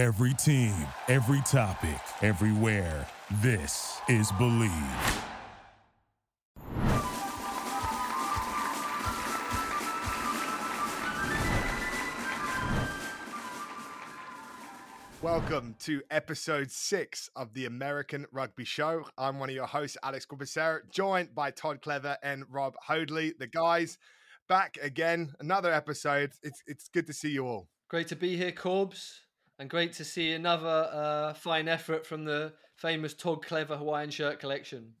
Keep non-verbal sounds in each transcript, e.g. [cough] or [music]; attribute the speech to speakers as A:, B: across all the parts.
A: Every team, every topic, everywhere. This is Believe.
B: Welcome to episode six of the American Rugby Show. I'm one of your hosts, Alex Corbisiero, joined by Todd Clever and Rob Hoadley. The guys back again, another episode. It's it's good to see you all.
C: Great to be here, Corbs, and great to see another uh, fine effort from the famous Todd Clever Hawaiian shirt collection.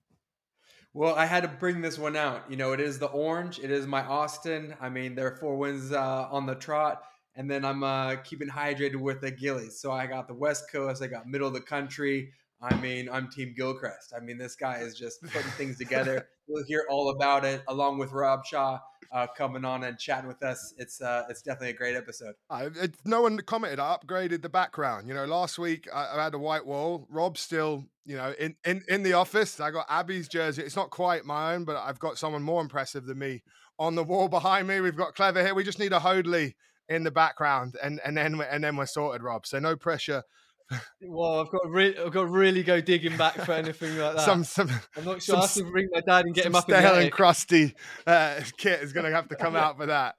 D: Well, I had to bring this one out. You know, it is the orange. It is my Austin. I mean, there are four wins uh, on the trot and then I'm uh, keeping hydrated with the Gillies. So I got the West Coast, I got middle of the country. I mean, I'm Team Gilgronis. I mean, this guy is just putting things together. [laughs] We'll hear all about it, along with Robshaw uh, coming on and chatting with us. It's uh, it's definitely a great episode.
B: Uh, it, no one commented. I upgraded the background. You know, last week I, I had a white wall. Rob's still, you know, in, in in the office. I got Abby's jersey. It's not quite my own, but I've got someone more impressive than me on the wall [laughs] behind me. We've got Clever here. We just need a Hoadley in the background, and and then and then we're sorted, Rob. So no pressure.
C: Well, I've got to re- I've got to really go digging back for [laughs] anything like that.
B: Some, some,
C: I'm not sure. I have to ring my dad and get him up.
B: Stale and crusty uh, kit is going to have to come out for that.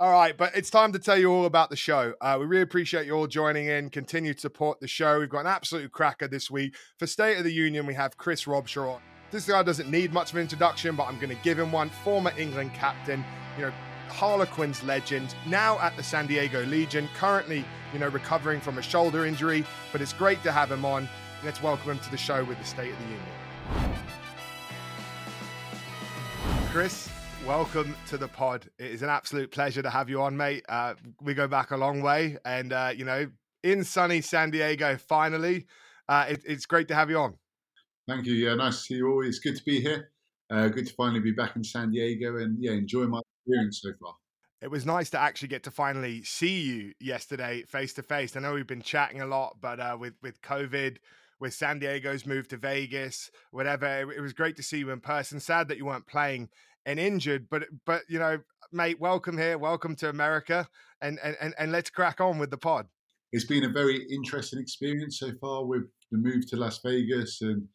B: All right, but it's time to tell you all about the show. Uh, we really appreciate you all joining in. Continue to support the show. We've got an absolute cracker this week. For State of the Union, we have Chris Robshaw. This guy doesn't need much of an introduction, but I'm going to give him one. Former England captain, you know, Harlequins legend, now at the San Diego Legion, currently, you know, recovering from a shoulder injury, but it's great to have him on. Let's welcome him to the show with the State of the Union. Chris, welcome to the pod. It is an absolute pleasure to have you on, mate. Uh, we go back a long way, and uh, you know, in sunny San Diego, finally, uh, it, it's great to have you on.
E: Thank you. Yeah, nice to see you all. It's good to be here. Uh, good to finally be back in San Diego, and yeah, enjoy my experience so far.
B: It was nice to actually get to finally see you yesterday face to face. I know we've been chatting a lot, but uh, with with COVID, with San Diego's move to Vegas, whatever, it, it was great to see you in person. Sad that you weren't playing and injured, but but you know, mate, welcome here, welcome to America, and and and and let's crack on with the pod.
E: It's been a very interesting experience so far with the move to Las Vegas and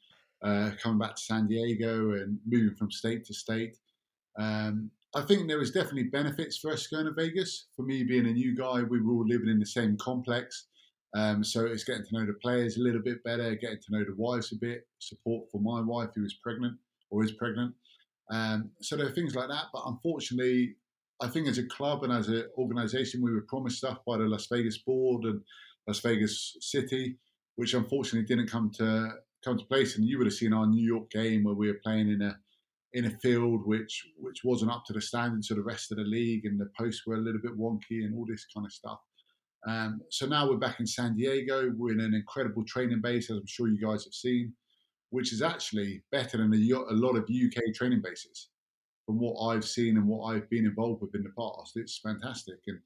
E: uh, coming back to San Diego and moving from state to state. Um, I think there was definitely benefits for us going to Vegas. For me, being a new guy, we were all living in the same complex. Um, so it's getting to know the players a little bit better, getting to know the wives a bit, support for my wife who is pregnant or is pregnant. Um, so there are things like that. But unfortunately, I think as a club and as an organisation, we were promised stuff by the Las Vegas board and Las Vegas City, which unfortunately didn't come to come to place. And you would have seen our New York game where we were playing in a in a field which which wasn't up to the standards of the rest of the league, and the posts were a little bit wonky and all this kind of stuff. Um, so now we're back in San Diego. We're in an incredible training base, as I'm sure you guys have seen, which is actually better than a, a lot of UK training bases from what I've seen and what I've been involved with in the past. It's fantastic, and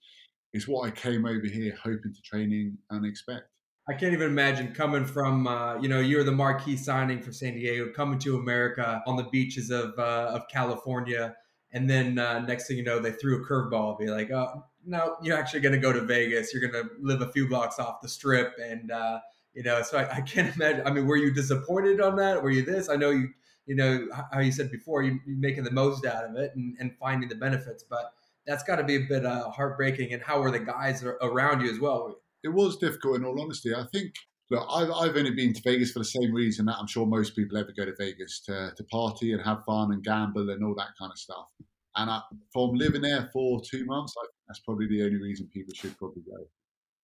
E: it's what I came over here hoping to training and expect.
D: I can't even imagine coming from, uh, you know, you're the marquee signing for San Diego, coming to America on the beaches of uh, of California, and then uh, next thing you know, they threw a curveball, be like, oh, no, you're actually going to go to Vegas. You're going to live a few blocks off the strip, and uh, you know, so I, I, can't [laughs] imagine. I mean, were you disappointed on that? Were you this? I know you, you know, how you said before, you, are making the most out of it and, and finding the benefits, but that's got to be a bit uh, heartbreaking. And how were the guys around you as well?
E: It was difficult in all honesty. I think look, I've, I've only been to Vegas for the same reason that I'm sure most people ever go to Vegas to, to party and have fun and gamble and all that kind of stuff. And I, from living there for two months, I, that's probably the only reason people should probably go.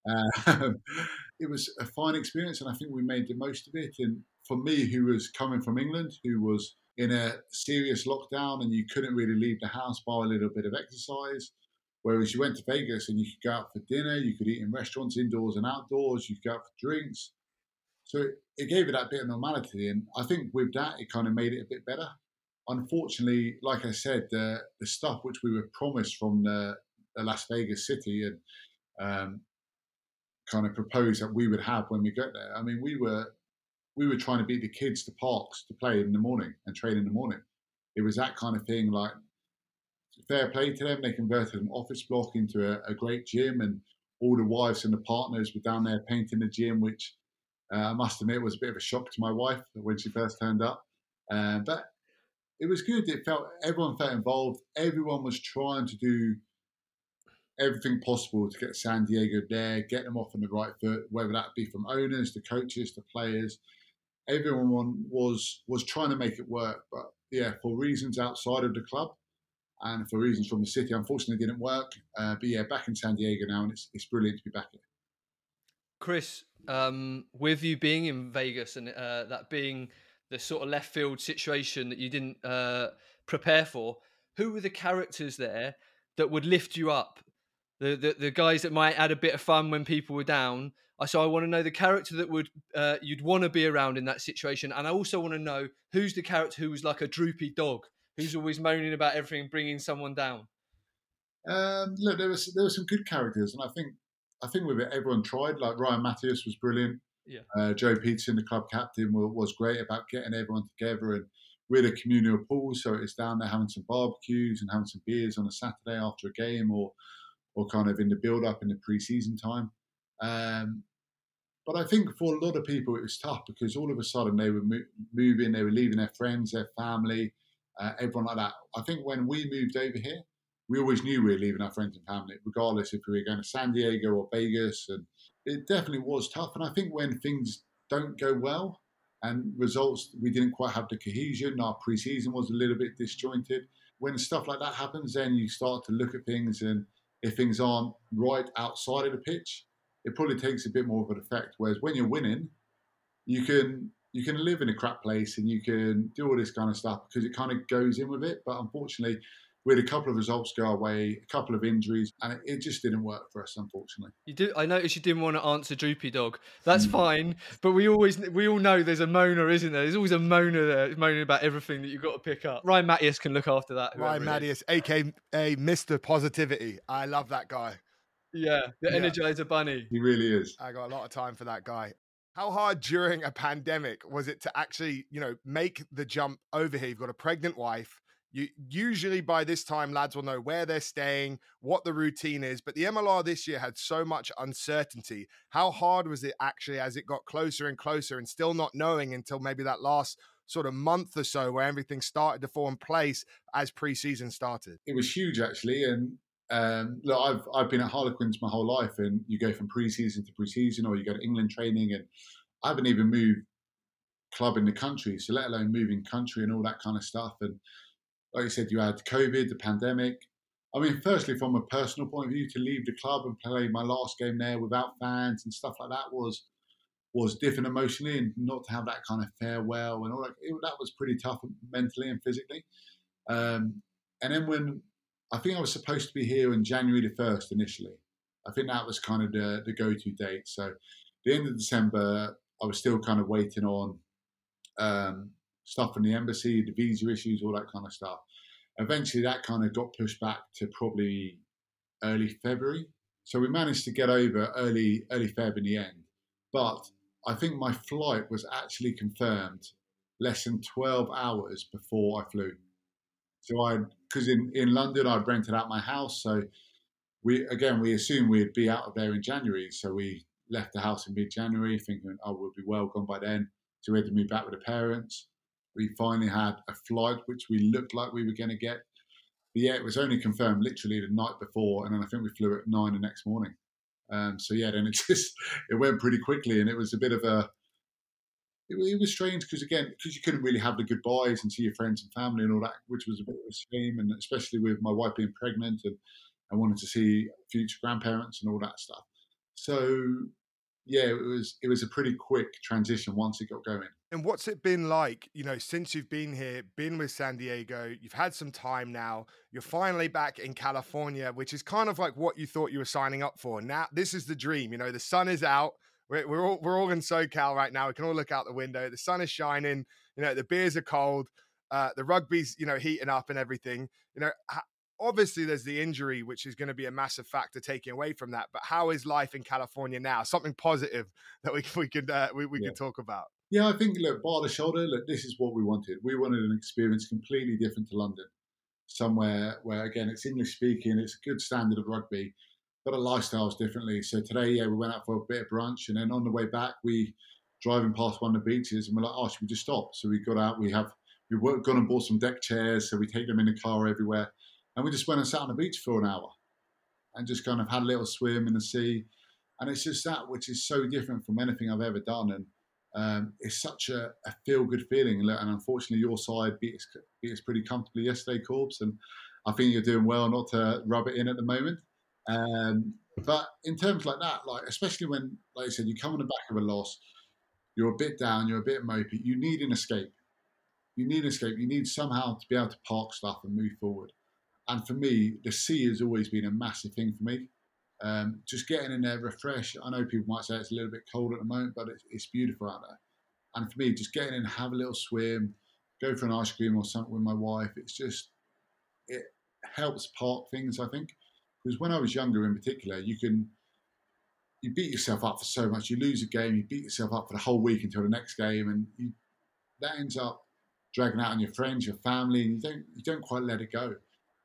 E: Uh, [laughs] it was a fine experience, and I think we made the most of it. And for me, who was coming from England, who was in a serious lockdown and you couldn't really leave the house by a little bit of exercise, Whereas you went to Vegas and you could go out for dinner, you could eat in restaurants indoors and outdoors, you could go out for drinks. So it, it gave it that bit of normality. And I think with that, it kind of made it a bit better. Unfortunately, like I said, the, the stuff which we were promised from the, the Las Vegas city and um, kind of proposed that we would have when we got there. I mean, we were we were trying to beat the kids to parks to play in the morning and train in the morning. It was that kind of thing, like fair play to them. They converted an office block into a, a great gym, and all the wives and the partners were down there painting the gym, which uh, I must admit was a bit of a shock to my wife when she first turned up. Uh, but it was good. It felt everyone felt involved. Everyone was trying to do everything possible to get San Diego there, get them off on the right foot, whether that be from owners to coaches to players. Everyone was was trying to make it work, but yeah, for reasons outside of the club and for reasons from the city, unfortunately, didn't work. Uh, but yeah, back in San Diego now, and it's it's brilliant to be back here.
C: Chris, um, with you being in Vegas and uh, that being the sort of left field situation that you didn't uh, prepare for, who were the characters there that would lift you up? The, the the guys that might add a bit of fun when people were down. So I want to know the character that would uh, you'd want to be around in that situation, and I also want to know who's the character who was like a droopy dog, who's always moaning about everything, bringing someone down.
E: Um, look, there was there were some good characters, and I think I think with it, everyone tried. Like Ryan Matyas was brilliant.
C: Yeah.
E: Uh, Joe Pietersen, the club captain, was, was great about getting everyone together. And we're a communal pool, so it's down there having some barbecues and having some beers on a Saturday after a game, or or kind of in the build up in the pre-season time. Um, but I think for a lot of people it was tough because all of a sudden they were mo- moving, they were leaving their friends, their family, uh, everyone like that. I think when we moved over here, we always knew we were leaving our friends and family, regardless if we were going to San Diego or Vegas. And it definitely was tough. And I think when things don't go well and results, we didn't quite have the cohesion, our preseason was a little bit disjointed. When stuff like that happens, then you start to look at things, and if things aren't right outside of the pitch, it probably takes a bit more of an effect. Whereas when you're winning, you can you can live in a crap place and you can do all this kind of stuff because it kind of goes in with it. But unfortunately, we had a couple of results go away, a couple of injuries, and it, it, just didn't work for us, unfortunately.
C: You do. I noticed you didn't want to answer Droopy Dog. That's mm. fine, but we always we all know there's a moaner, isn't there? There's always a moaner there moaning about everything that you've got to pick up. Ryan Matyas can look after that.
B: Ryan Matyas, aka Mr. Positivity. I love that guy.
C: Yeah, the yeah. Energizer Bunny.
E: He really is.
B: I got a lot of time for that guy. How hard during a pandemic was it to actually, you know, make the jump over here? You've got a pregnant wife you usually by this time, lads will know where they're staying, what the routine is. But the MLR this year had so much uncertainty. How hard was it actually as it got closer and closer, and still not knowing until maybe that last sort of month or so where everything started to fall in place as preseason started?
E: It was huge actually, and um, look, I've I've been at Harlequins my whole life, and you go from preseason to preseason, or you go to England training, and I haven't even moved club in the country, so let alone moving country and all that kind of stuff. And like you said, you had COVID, the pandemic. I mean, firstly, from a personal point of view, to leave the club and play my last game there without fans and stuff like that was was different emotionally, and not to have that kind of farewell and all that. It, that was pretty tough mentally and physically. Um, and then when I think I was supposed to be here on January the first initially, I think that was kind of the the go to date. So the end of December, I was still kind of waiting on um, stuff from the embassy, the visa issues, all that kind of stuff. Eventually, that kind of got pushed back to probably early February. So we managed to get over early early Feb in the end. But I think my flight was actually confirmed less than 12 hours before I flew. So I, because in, in London I'd rented out my house, so we again we assumed we'd be out of there in January. So we left the house in mid-January, thinking oh we'll be well gone by then. So we had to move back with the parents. We finally had a flight which we looked like we were going to get. But yeah, it was only confirmed literally the night before, and then I think we flew at nine the next morning. Um, so yeah, then it [laughs] just it went pretty quickly, and it was a bit of a it, it was strange because again because you couldn't really have the goodbyes and see your friends and family and all that, which was a bit of a shame, and especially with my wife being pregnant and I wanted to see future grandparents and all that stuff. So yeah, it was it was a pretty quick transition once it got going.
B: And what's it been like, you know, since you've been here, been with San Diego, you've had some time now, you're finally back in California, which is kind of like what you thought you were signing up for. Now, this is the dream, you know, the sun is out. We're, we're all we're all in SoCal right now. We can all look out the window. The sun is shining. You know, the beers are cold. Uh, the rugby's you know heating up and everything. You know, obviously there's the injury which is going to be a massive factor taking away from that but how is life in california now something positive [laughs] that we, we could uh, we, we yeah. could talk about
E: yeah i think look bar the shoulder look this is what we wanted we wanted an experience completely different to london somewhere where again it's english speaking it's a good standard of rugby but our lifestyles differently. So today, yeah, we went out for a bit of brunch, and then on the way back, we driving past one of the beaches, and we're like, oh, should we just stop? So we got out. We have we worked, gone and bought some deck chairs, so we take them in the car everywhere, and we just went and sat on the beach for an hour, and just kind of had a little swim in the sea, and it's just that which is so different from anything I've ever done, and um, it's such a, a feel good feeling. And unfortunately, your side beat us, beat us pretty comfortably yesterday, Corbs, and I think you're doing well not to rub it in at the moment. Um, but in terms like that, like especially when, like I said, you come on the back of a loss, you're a bit down, you're a bit mopey. You need an escape. You need an escape. You need somehow to be able to park stuff and move forward. And for me, the sea has always been a massive thing for me. Um, just getting in there, refresh. I know people might say it's a little bit cold at the moment, but it's, it's beautiful out there. And for me, just getting in, have a little swim, go for an ice cream or something with my wife. It's just it helps park things. I think because when I was younger, in particular, you can you beat yourself up for so much. You lose a game, you beat yourself up for the whole week until the next game, and you, that ends up dragging out on your friends, your family, and you don't you don't quite let it go.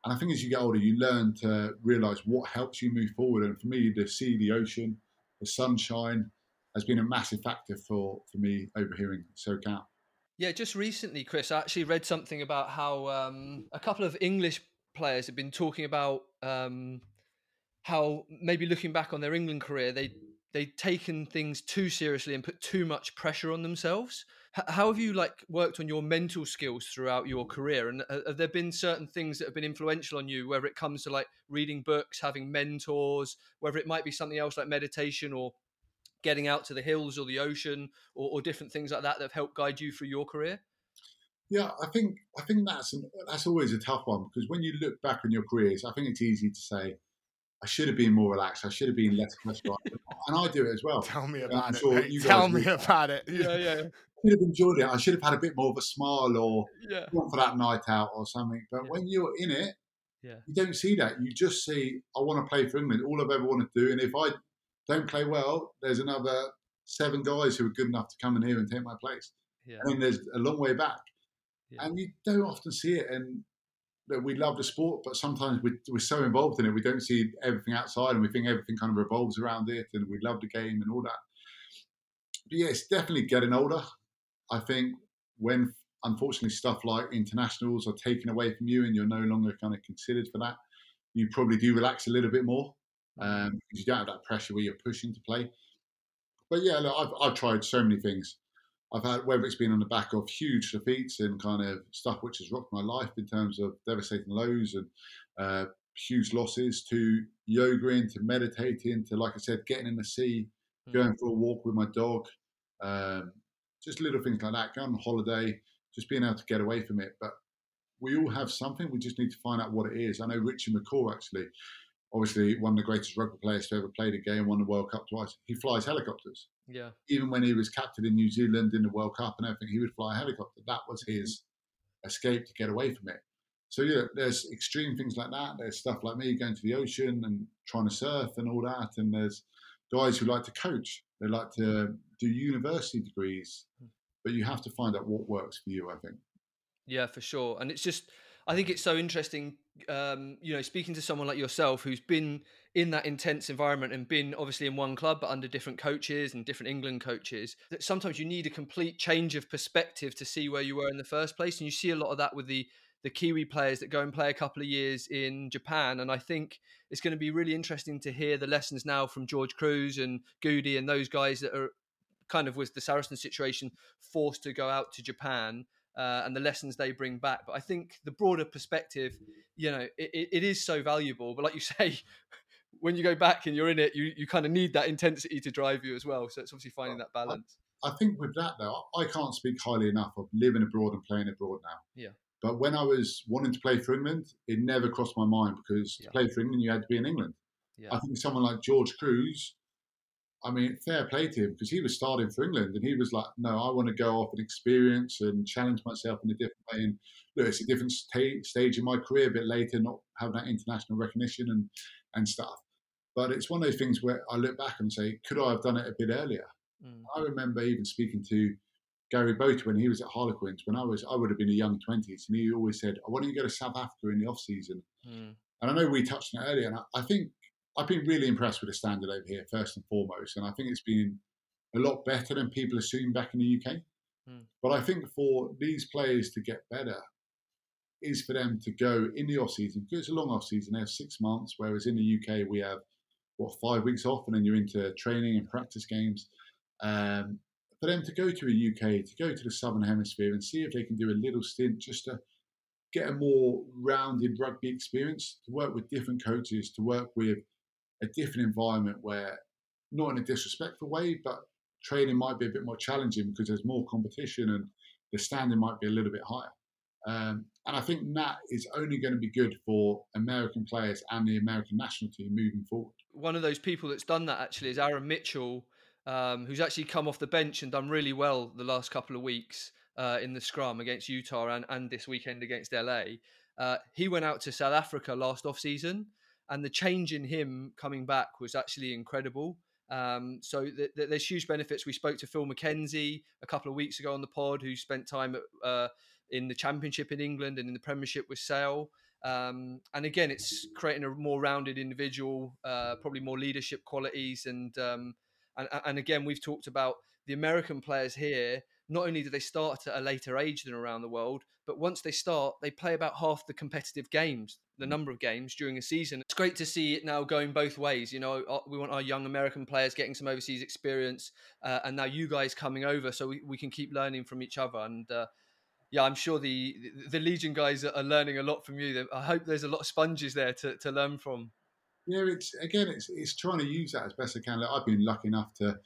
E: And I think as you get older, you learn to realize what helps you move forward. And for me, the sea, the ocean, the sunshine has been a massive factor for, for me over here in SoCal.
C: Yeah, just recently, Chris, I actually read something about how um, a couple of English players have been talking about um, how maybe looking back on their England career, they they'd taken things too seriously and put too much pressure on themselves. H- how have you like worked on your mental skills throughout your career? And uh, have there been certain things that have been influential on you, whether it comes to like reading books, having mentors, whether it might be something else like meditation or getting out to the hills or the ocean or, or different things like that that have helped guide you through your career?
E: Yeah, I think I think that's an, that's always a tough one because when you look back on your careers, I think it's easy to say, I should have been more relaxed. I should have been less cholesterol. and I do it as well.
B: Tell me about it. Sure Tell me about it.
C: Yeah, yeah.
E: I should have enjoyed it. I should have had a bit more of a smile or yeah. gone for that night out or something. But yeah. when you're in it, yeah. you don't see that. You just see, I want to play for England. All I've ever wanted to do. And if I don't play well, there's another seven guys who are good enough to come in here and take my place. Yeah. And there's a long way back. Yeah. And you don't often see it. And that we love the sport, but sometimes we, we're so involved in it, we don't see everything outside, and we think everything kind of revolves around it, and we love the game and all that. But yeah, it's definitely getting older. I think when unfortunately stuff like internationals are taken away from you, and you're no longer kind of considered for that, you probably do relax a little bit more mm. um, because you don't have that pressure where you're pushing to play. But yeah, look, I've, I've tried so many things. I've had whether it's been on the back of huge defeats and kind of stuff which has rocked my life in terms of devastating lows and uh, huge losses to yoga to meditating to like I said getting in the sea, mm. going for a walk with my dog, um, just little things like that. Going on holiday, just being able to get away from it. But we all have something. We just need to find out what it is. I know Richie McCaw actually, obviously one of the greatest rugby players to ever play the game, won the World Cup twice. He flies helicopters.
C: Yeah.
E: Even when he was captain in New Zealand in the World Cup and everything, he would fly a helicopter. That was his escape to get away from it. So yeah, there's extreme things like that. There's stuff like me going to the ocean and trying to surf and all that. And there's guys who like to coach. They like to do university degrees. Hmm. But you have to find out what works for you, I think.
C: Yeah, for sure. And it's just I think it's so interesting, um, you know, speaking to someone like yourself who's been in that intense environment and been obviously in one club but under different coaches and different England coaches. That sometimes you need a complete change of perspective to see where you were in the first place, and you see a lot of that with the the Kiwi players that go and play a couple of years in Japan. And I think it's going to be really interesting to hear the lessons now from George Kruis and Goody and those guys that are kind of with the Saracen situation forced to go out to Japan uh, and the lessons they bring back. But I think the broader perspective, you know, it, it is so valuable. But like you [laughs] say, when you go back and you're in it, you, you kind of need that intensity to drive you as well. So it's obviously finding that balance.
E: I, I think with that though, I can't speak highly enough of living abroad and playing abroad now.
C: Yeah.
E: But when I was wanting to play for England, it never crossed my mind because yeah. to play for England, you had to be in England. Yeah. I think someone like George Kruis, I mean, fair play to him because he was starting for England and he was like, no, I want to go off and experience and challenge myself in a different way. And look, it's a different st- stage in my career, a bit later, not having that international recognition and, and stuff. But it's one of those things where I look back and say, could I have done it a bit earlier? Mm. I remember even speaking to Gary Botha when he was at Harlequins, when I was, I would have been a young 20s, and he always said, why don't you go to South Africa in the off season? Mm. And I know we touched on it earlier, and I, I think I've been really impressed with the standard over here, first and foremost, and I think it's been a lot better than people assume back in the UK.
C: Mm.
E: But I think for these players to get better is for them to go in the off season because it's a long off season. They have six months, whereas in the UK we have what five weeks off, and then you're into training and practice games. Um, for them to go to a UK, to go to the Southern Hemisphere, and see if they can do a little stint just to get a more rounded rugby experience, to work with different coaches, to work with a different environment where, not in a disrespectful way, but training might be a bit more challenging because there's more competition and the standing might be a little bit higher. Um, and I think that is only going to be good for American players and the American national team moving forward.
C: One of those people that's done that actually is Aaron Mitchell, um, who's actually come off the bench and done really well the last couple of weeks uh, in the scrum against Utah and, and this weekend against LA. Uh, he went out to South Africa last off season, and the change in him coming back was actually incredible. Um, so th- th- there's huge benefits. We spoke to Phil McKenzie a couple of weeks ago on the pod, who spent time at, uh, in the Championship in England and in the Premiership with Sale. Um, and again, it's creating a more rounded individual, uh, probably more leadership qualities. And, um, and and again, we've talked about the American players here. Not only do they start at a later age than around the world, but once they start, they play about half the competitive games, the number of games during a season. It's great to see it now going both ways. You know, uh, we want our young American players getting some overseas experience, uh, and now you guys coming over, so we, we can keep learning from each other. And uh, yeah, I'm sure the the Legion guys are learning a lot from you. I hope there's a lot of sponges there to, to learn from.
E: Yeah, it's again, it's it's trying to use that as best I can. I've been lucky enough to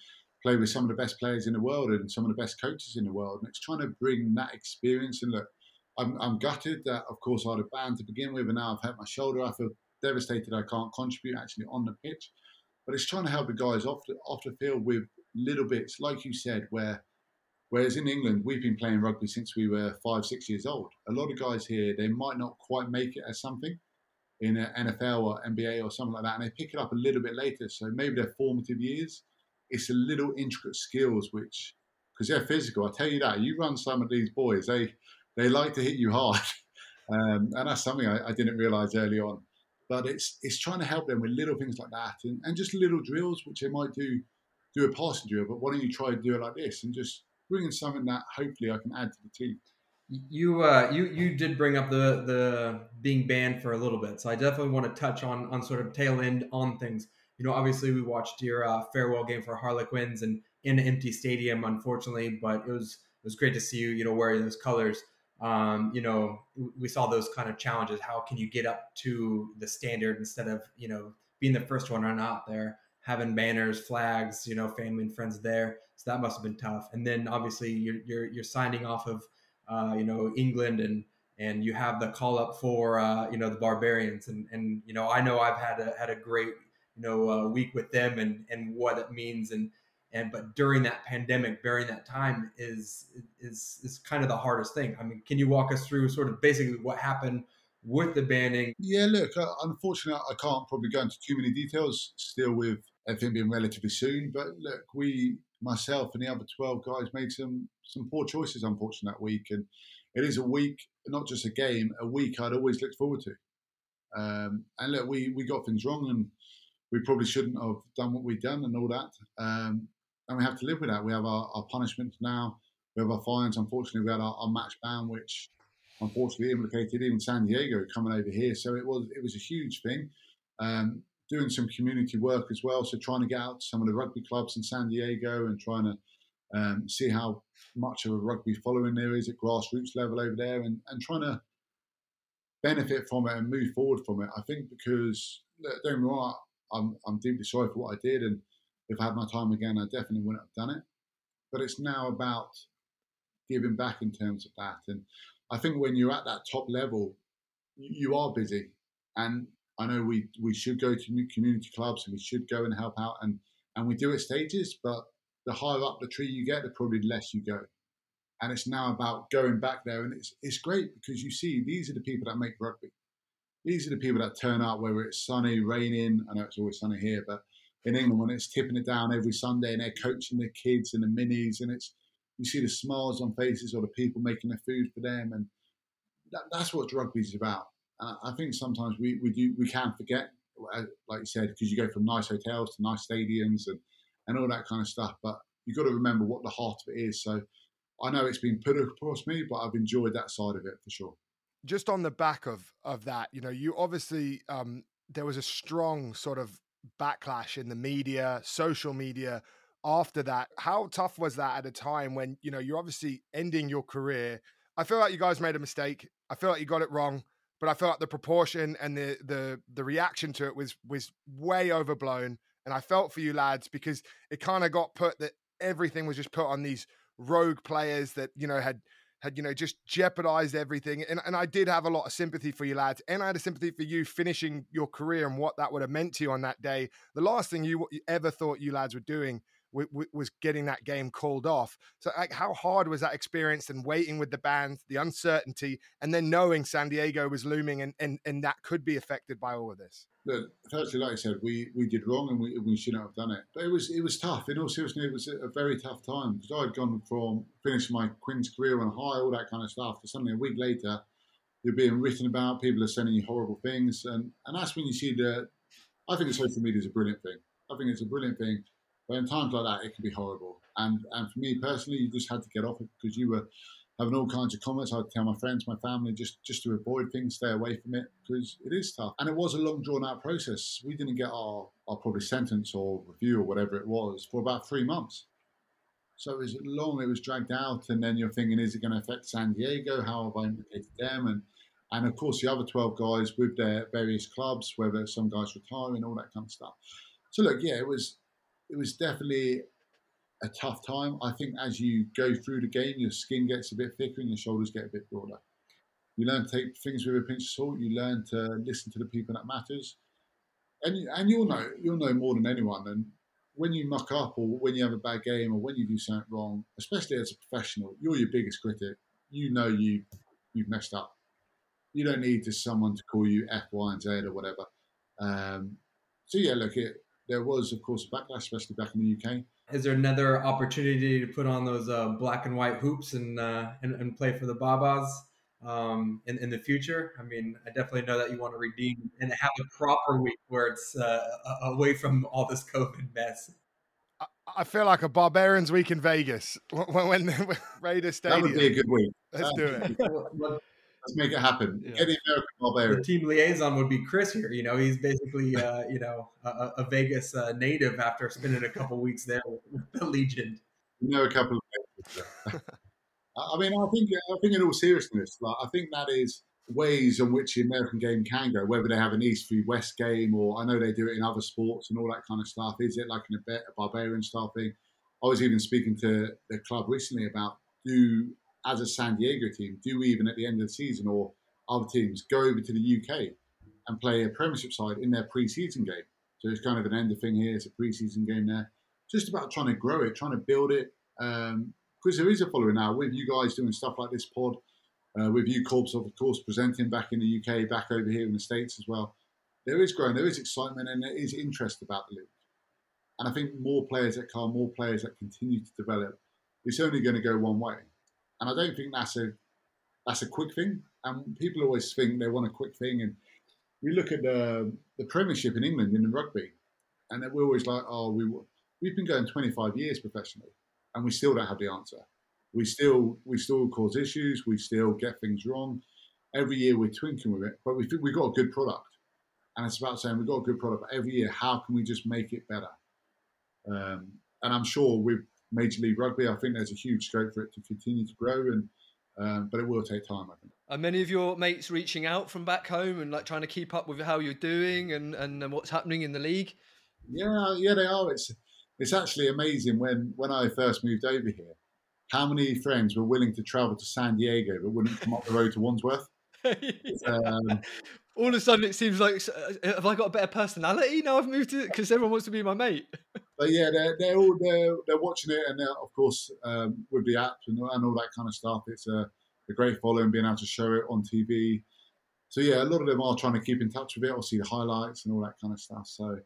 E: play with some of the best players in the world and some of the best coaches in the world, and it's trying to bring that experience. And look, I'm, I'm gutted that, of course, I had a band to begin with, and now I've hurt my shoulder. I feel devastated I can't contribute actually on the pitch. But it's trying to help the guys off the, off the field with little bits, like you said, where whereas in England we've been playing rugby since we were five, six years old. A lot of guys here they might not quite make it as something in an NFL or NBA or something like that, and they pick it up a little bit later. So maybe their formative years, it's a little intricate skills which because they're physical. I tell you that you run some of these boys, they they like to hit you hard, [laughs] um, and that's something I, I didn't realise early on. But it's it's trying to help them with little things like that, and, and just little drills which they might do do a passing drill. But why don't you try to do it like this and just bring in something that hopefully I can add to the team.
D: You uh, you you did bring up the the being banned for a little bit, so I definitely want to touch on on sort of tail end on things. You know, obviously we watched your uh, farewell game for Harlequins and in an empty stadium, unfortunately, but it was it was great to see you, you know, wearing those colors. Um, you know, we saw those kind of challenges. How can you get up to the standard instead of you know being the first one run out there, having banners, flags, you know, family and friends there. So that must have been tough. And then obviously you're you're, you're signing off of uh, you know England and and you have the call up for uh, you know the Barbarians and and you know I know I've had a had a great you know uh, week with them and and what it means. And and but during that pandemic during that time is is is kind of the hardest thing. I mean can you walk us through sort of basically what happened with the banning?
E: Yeah look uh, unfortunately i can't probably go into too many details still with everything being relatively soon. But look we myself and the other 12 guys made some some poor choices unfortunately that week. And it is a week not just a game a week i'd always looked forward to. Um, and look we we got things wrong and we probably shouldn't have done what we've done and all that. Um, and we have to live with that. We have our, our punishments now. We have our fines. Unfortunately, we had our, our, match ban, which unfortunately implicated even San Diego coming over here. So it was it was a huge thing. Um, doing some community work as well. So trying to get out to some of the rugby clubs in San Diego and trying to um, see how much of a rugby following there is at grassroots level over there, and, and trying to benefit from it and move forward from it. I think because don't wrong, I'm, I'm deeply sorry for what I did, and if I had my time again, I definitely wouldn't have done it. But it's now about giving back in terms of that. And I think when you're at that top level, you are busy. And I know we, we should go to community clubs and we should go and help out. And, and we do it stages, but the higher up the tree you get, the probably less you go. And it's now about going back there. And it's, it's great because you see these are the people that make rugby. These are the people that turn up, whether it's sunny, raining. I know it's always sunny here, but in England when it's tipping it down every Sunday and they're coaching the kids and the minis and it's you see the smiles on faces or the people making the food for them and that, that's what rugby is about. And I think sometimes we, we do we can forget uh, like you said, because you go from nice hotels to nice stadiums and and all that kind of stuff. But you've got to remember what the heart of it is. So I know it's been put across me, but I've enjoyed that side of it for sure.
B: Just on the back of of that, you know, you obviously um, there was a strong sort of backlash in the media, social media after that. How tough was that at a time when you know you're obviously ending your career? I feel like you guys made a mistake. I feel like you got it wrong, but I feel like the proportion and the the the reaction to it was was way overblown. And I felt for you lads because it kind of got put that everything was just put on these rogue players that you know had had you know just jeopardized everything and, and i did have a lot of sympathy for you lads and i had a sympathy for you finishing your career and what that would have meant to you on that day. The last thing you ever thought you lads were doing was getting that game called off. So, like, how hard was that experience and waiting with the band, the uncertainty, and then knowing San Diego was looming and, and, and that could be affected by all of this?
E: Look, firstly, like I said, we, we did wrong and we, we shouldn't have done it. But it was it was tough. In all seriousness, it was a very tough time because I'd gone from finishing my Quins career on high, all that kind of stuff, to suddenly a week later, you're being written about. People are sending you horrible things, and and that's when you see the. I think social media is a brilliant thing. I think it's a brilliant thing but in times like that, it can be horrible. And and for me personally, you just had to get off it because you were having all kinds of comments. I'd tell my friends, my family, just just to avoid things, stay away from it because it is tough. And it was a long drawn out process. We didn't get our our probably sentence or review or whatever it was for about three months. So it was long. It was dragged out, and then you're thinking, is it going to affect San Diego? How have I implicated them? And and of course the other 12 guys with their various clubs, whether some guys retiring, all that kind of stuff. So look, yeah, it was it was definitely a tough time. I think as you go through the game, your skin gets a bit thicker and your shoulders get a bit broader. You learn to take things with a pinch of salt. You learn to listen to the people that matters, and and you'll know you'll know more than anyone. And when you muck up, or when you have a bad game, or when you do something wrong, especially as a professional, you're your biggest critic. You know you you've messed up. You don't need to someone to call you F, Y, and Z or whatever. Um, so yeah, look, it, there was, of course, a backlash, especially back in the UK.
D: Is there another opportunity to put on those uh, black and white hoops and, uh, and, and play for the Baa-Baas um, in in the future? I mean, I definitely know that you want to redeem and have a proper week where it's uh, away from all this COVID mess.
B: I feel like a Barbarians week in Vegas [laughs] when, when [laughs] Raiders Stadium.
E: That would be a good week.
B: Let's do it.
E: Let's make it happen. Yeah. Get the American Barbarian.
D: The team liaison would be Chris here. You know, he's basically uh, you know a, a Vegas uh, native after spending a couple weeks there with the Legion.
E: You know, a couple of. I mean, I think I think in all seriousness, like, I think that is ways in which the American game can go. Whether they have an East v West game, or I know they do it in other sports and all that kind of stuff. Is it like an, a barbarian style thing? I was even speaking to the club recently about do as a San Diego team, do even at the end of the season or other teams go over to the UK and play a Premiership side in their pre-season game? So it's kind of an end of thing here. It's a pre-season game there. Just about trying to grow it, trying to build it. Because um, there is a following now with you guys doing stuff like this pod, uh, with you Corbs of course presenting back in the UK, back over here in the States as well. There is growing, there is excitement, and there is interest about the league. And I think more players that come, more players that continue to develop, it's only going to go one way. And I don't think that's a that's a quick thing. And people always think they want a quick thing. And we look at the the Premiership in England in the rugby, and we're always like, oh, we we've been going 25 years professionally, and we still don't have the answer. We still we still cause issues. We still get things wrong. Every year we're twinkling with it, but we think we've got a good product, and it's about saying we've got a good product. But every year, how can we just make it better? Um, and I'm sure with Major League Rugby. I think there's a huge scope for it to continue to grow, and um, but it will take time. I think.
C: Are many of your mates reaching out from back home and like trying to keep up with how you're doing and, and, and what's happening in the league?
E: Yeah, yeah, they are. It's it's actually amazing when when I first moved over here, how many friends were willing to travel to San Diego but wouldn't come up the road to Wandsworth. [laughs]
C: um, all of a sudden it seems like uh, have I got a better personality now I've moved to because everyone wants to be my mate. [laughs]
E: but yeah, they're they're all they're, they're watching it, and of course um, with the app and, and all that kind of stuff, it's a, a great following being able to show it on TV. So yeah, a lot of them are trying to keep in touch with it see the highlights and all that kind of stuff. So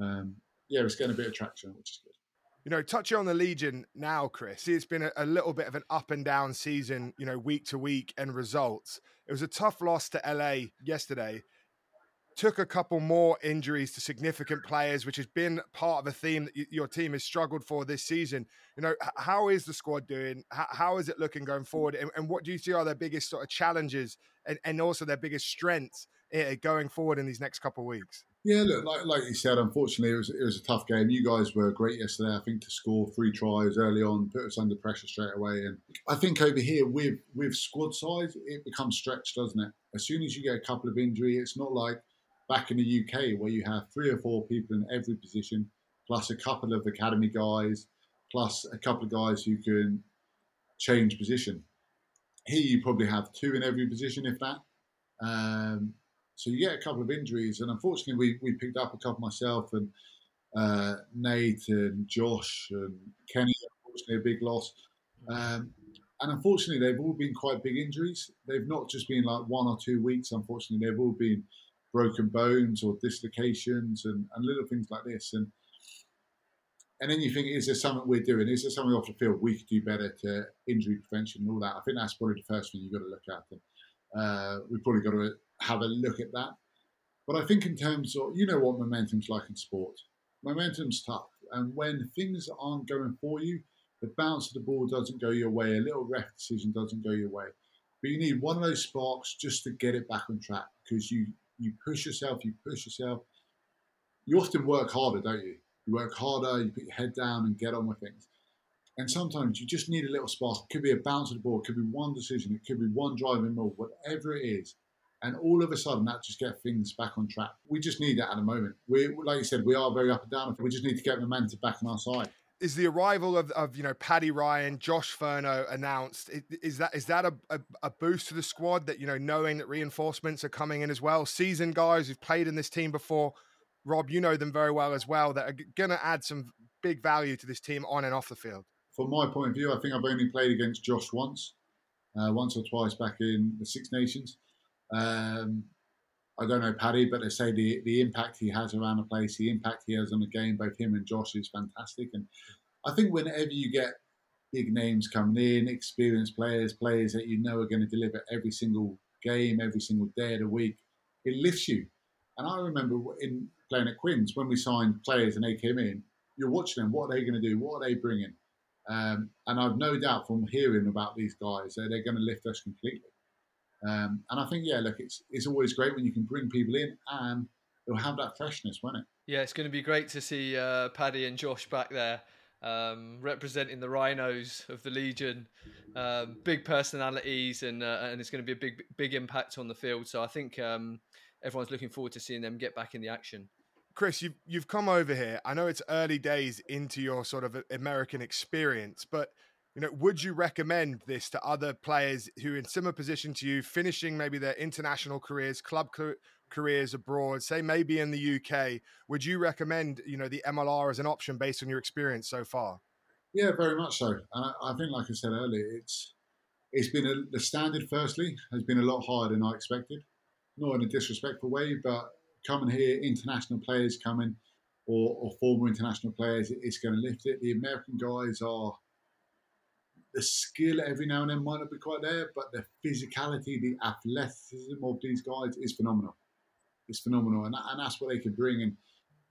E: um, yeah, it's getting a bit of traction, which is good.
B: You know, touching on the Legion now, Chris, it's been a, a, little bit of an up and down season, you know, week to week and results. It was a tough loss to LA yesterday. took a couple more injuries to significant players, which has been part of a theme that y- your team has struggled for this season. You know, h- how is the squad doing? H- how is it looking going forward? And, and, what do you see are their biggest sort of challenges and, and also their biggest strengths uh, going forward in these next couple of weeks?
E: Yeah, look, like, like you said, unfortunately, it was it was a tough game. You guys were great yesterday. I think to score three tries early on, put us under pressure straight away. And I think over here with with squad size, it becomes stretched, doesn't it? As soon as you get a couple of injury, it's not like back in the UK where you have three or four people in every position, plus a couple of academy guys, plus a couple of guys who can change position. Here you probably have two in every position, if that. Um, so you get a couple of injuries, and unfortunately, we, we picked up a couple myself and uh, Nate and Josh and Kenny. Unfortunately, a big loss. Um, and unfortunately, they've all been quite big injuries. They've not just been like one or two weeks. Unfortunately, they've all been broken bones or dislocations and, and little things like this. And and then you think, is there something we're doing? Is there something off the field we could do better to injury prevention and all that? I think that's probably the first thing you've got to look at. And uh, we've probably got to have a look at that. But I think in terms of, you know what momentum's like in sport. Momentum's tough. And when things aren't going for you, the bounce of the ball doesn't go your way, a little ref decision doesn't go your way. But you need one of those sparks just to get it back on track because you, you push yourself, you push yourself. You often work harder, don't you? You work harder, you put your head down and get on with things. And sometimes you just need a little spark. It could be a bounce of the ball, it could be one decision, it could be one driving move, whatever it is and all of a sudden that just get things back on track. We just need that at the moment. We, like you said, we are very up and down. We just need to get the momentum back on our side.
B: Is the arrival of, of you know Paddy Ryan, Josh Furno announced? Is that is that a, a, a, boost to the squad that you know knowing that reinforcements are coming in as well? Seasoned guys who've played in this team before. Rob, you know them very well as well. That are going to add some big value to this team on and off the field.
E: From my point of view, I think I've only played against Josh once, uh, once or twice back in the Six Nations. Um, I don't know Paddy, but they say the, the impact he has around the place, the impact he has on the game, both him and Josh is fantastic. And I think whenever you get big names coming in, experienced players, players that you know are going to deliver every single game, every single day of the week, it lifts you. And I remember in playing at Quins when we signed players and they came in, you're watching them. What are they going to do? What are they bringing? Um, and I've no doubt from hearing about these guys that they're going to lift us completely. Um, and I think, yeah, look, it's it's always great when you can bring people in and it'll have that freshness, won't it?
C: Yeah, it's going to be great to see uh, Paddy and Josh back there um, representing the Rhinos of the Legion. Um, big personalities, and uh, and it's going to be a big big impact on the field. So I think um, everyone's looking forward to seeing them get back in the action.
B: Chris, you've you've come over here. I know it's early days into your sort of American experience, but you know, would you recommend this to other players who, in similar position to you, finishing maybe their international careers, club careers abroad, say maybe in the UK? Would you recommend, you know, the MLR as an option based on your experience so far?
E: Yeah, very much so. And I, I think, like I said earlier, it's it's been a, the standard. Firstly, has been a lot higher than I expected. Not in a disrespectful way, but coming here, international players coming, or, or former international players, it's going to lift it. The American guys are the skill every now and then might not be quite there, but the physicality, the athleticism of these guys is phenomenal. It's phenomenal, and, and that's what they can bring. And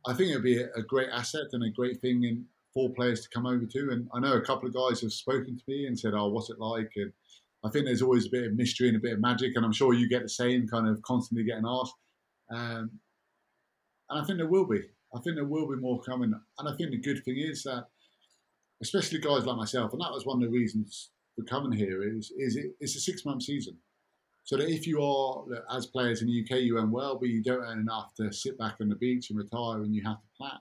E: I think it'd be a, a great asset and a great thing in for players to come over to. And I know a couple of guys have spoken to me and said, "Oh, what's it like?" And I think there's always a bit of mystery and a bit of magic, and I'm sure you get the same kind of constantly getting asked. Um, and I think there will be. I think there will be more coming. And I think the good thing is that especially guys like myself, and that was one of the reasons for coming here is is it, it's a six month season. So that if you are as players in the UK, you earn well, but you don't earn enough to sit back on the beach and retire, and you have to plan.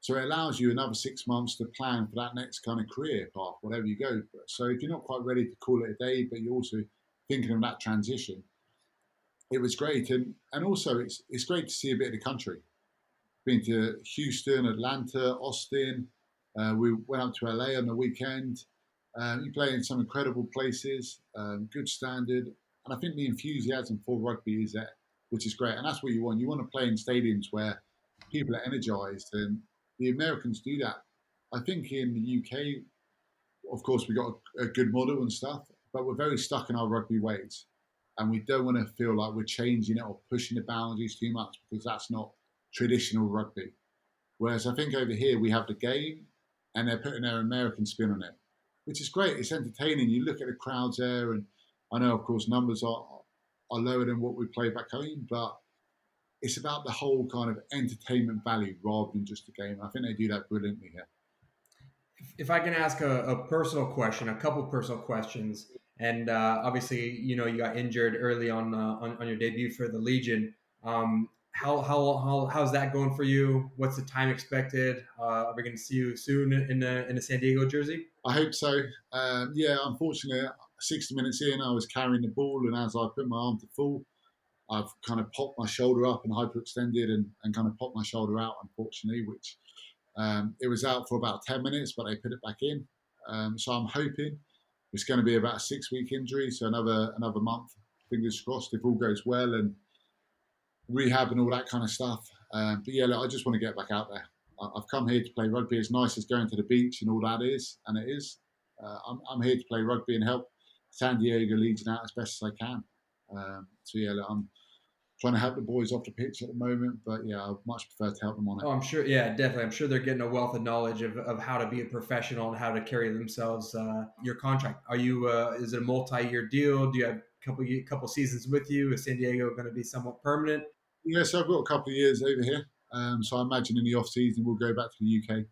E: So it allows you another six months to plan for that next kind of career path, whatever you go for. So if you're not quite ready to call it a day, but you're also thinking of that transition, it was great. And and also it's it's great to see a bit of the country. Been to Houston, Atlanta, Austin, uh, we went up to LA on the weekend. Um, you play in some incredible places, um, good standard, and I think the enthusiasm for rugby is there, which is great. And that's what you want. You want to play in stadiums where people are energized, and the Americans do that. I think in the UK, of course, we got a, a good model and stuff, but we're very stuck in our rugby ways. And we don't want to feel like we're changing it or pushing the boundaries too much because that's not traditional rugby. Whereas I think over here we have the game and they're putting their American spin on it, which is great. It's entertaining. You look at the crowds there, and I know, of course, numbers are are lower than what we play back home, but it's about the whole kind of entertainment value rather than just the game. I think they do that brilliantly here.
D: If I can ask a, a personal question, a couple personal questions, and uh, obviously, you know, you got injured early on, uh, on, on your debut for the Legion. Um, how, how, how, how's that going for you? What's the time expected? Uh, are we going to see you soon in the, in the San Diego jersey?
E: I hope so. Um, yeah, unfortunately, 60 minutes in, I was carrying the ball, and as I put my arm to full, I've kind of popped my shoulder up and hyperextended and, and kind of popped my shoulder out, unfortunately, which um, it was out for about 10 minutes, but they put it back in. Um, so I'm hoping it's going to be about a six week injury, so another another month. Fingers crossed if all goes well and rehab and all that kind of stuff. Um, but yeah, look, I just want to get back out there. I've come here to play rugby. As nice as going to the beach and all that is, and it is. Uh, I'm, I'm, here to play rugby and help San Diego Legion out as best as I can. Um, so yeah, look, I'm trying to help the boys off the pitch at the moment, but yeah, I much prefer to help them on it.
D: Oh, I'm sure. Yeah, definitely. I'm sure they're getting a wealth of knowledge of, of how to be a professional and how to carry themselves. Uh, your contract, are you? Uh, is it a multi-year deal? Do you have a couple couple seasons with you? Is San Diego going to be somewhat permanent?
E: Yeah, so I've got a couple of years over here. Um, so I imagine in the off season we'll go back to the UK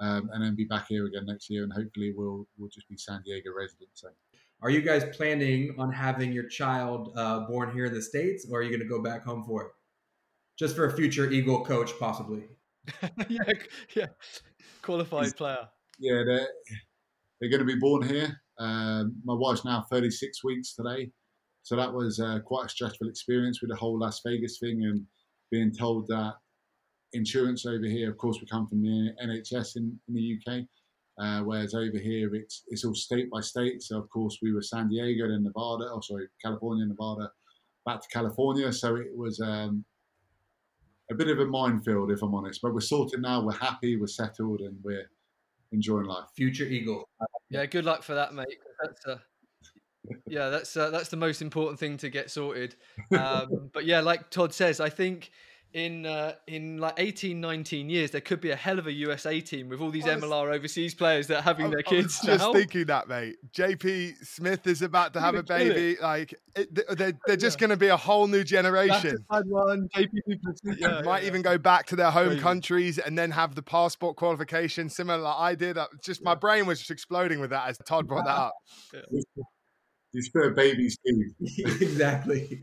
E: um, and then be back here again next year, and hopefully we'll we'll just be San Diego residents. So.
D: Are you guys planning on having your child uh, born here in the states, or are you going to go back home for it? Just for a future Eagle coach, possibly. [laughs]
C: yeah, yeah, qualified player.
E: Yeah, they're, they're going to be born here. Um, my wife's now 36 weeks today, so that was uh, quite a stressful experience with the whole Las Vegas thing and being told that insurance over here, of course, we come from the NHS in, in the UK. Uh, whereas over here, it's it's all state by state. So of course, we were San Diego, then Nevada, oh sorry, California, Nevada, back to California. So it was um, a bit of a minefield, if I'm honest. But we're sorted now. We're happy. We're settled, and we're enjoying life.
D: Future Eagle.
C: Yeah, good luck for that, mate. That's uh, yeah, that's uh, that's the most important thing to get sorted. Um, but yeah, like Todd says, I think in uh, in like 18, 19 years, there could be a hell of a USA team with all these was, MLR overseas players that are having I, their kids.
B: I was just thinking that, mate. JP Smith is about to have a baby. Like it, they're, they're just going to be a whole new generation.
C: One, JP [laughs]
B: yeah, might yeah, even go back to their home Crazy. countries and then have the passport qualification, similar like I did. Uh, just my brain was just exploding with that as Todd brought that up. [laughs]
E: You spare babies, Steve. [laughs]
D: exactly.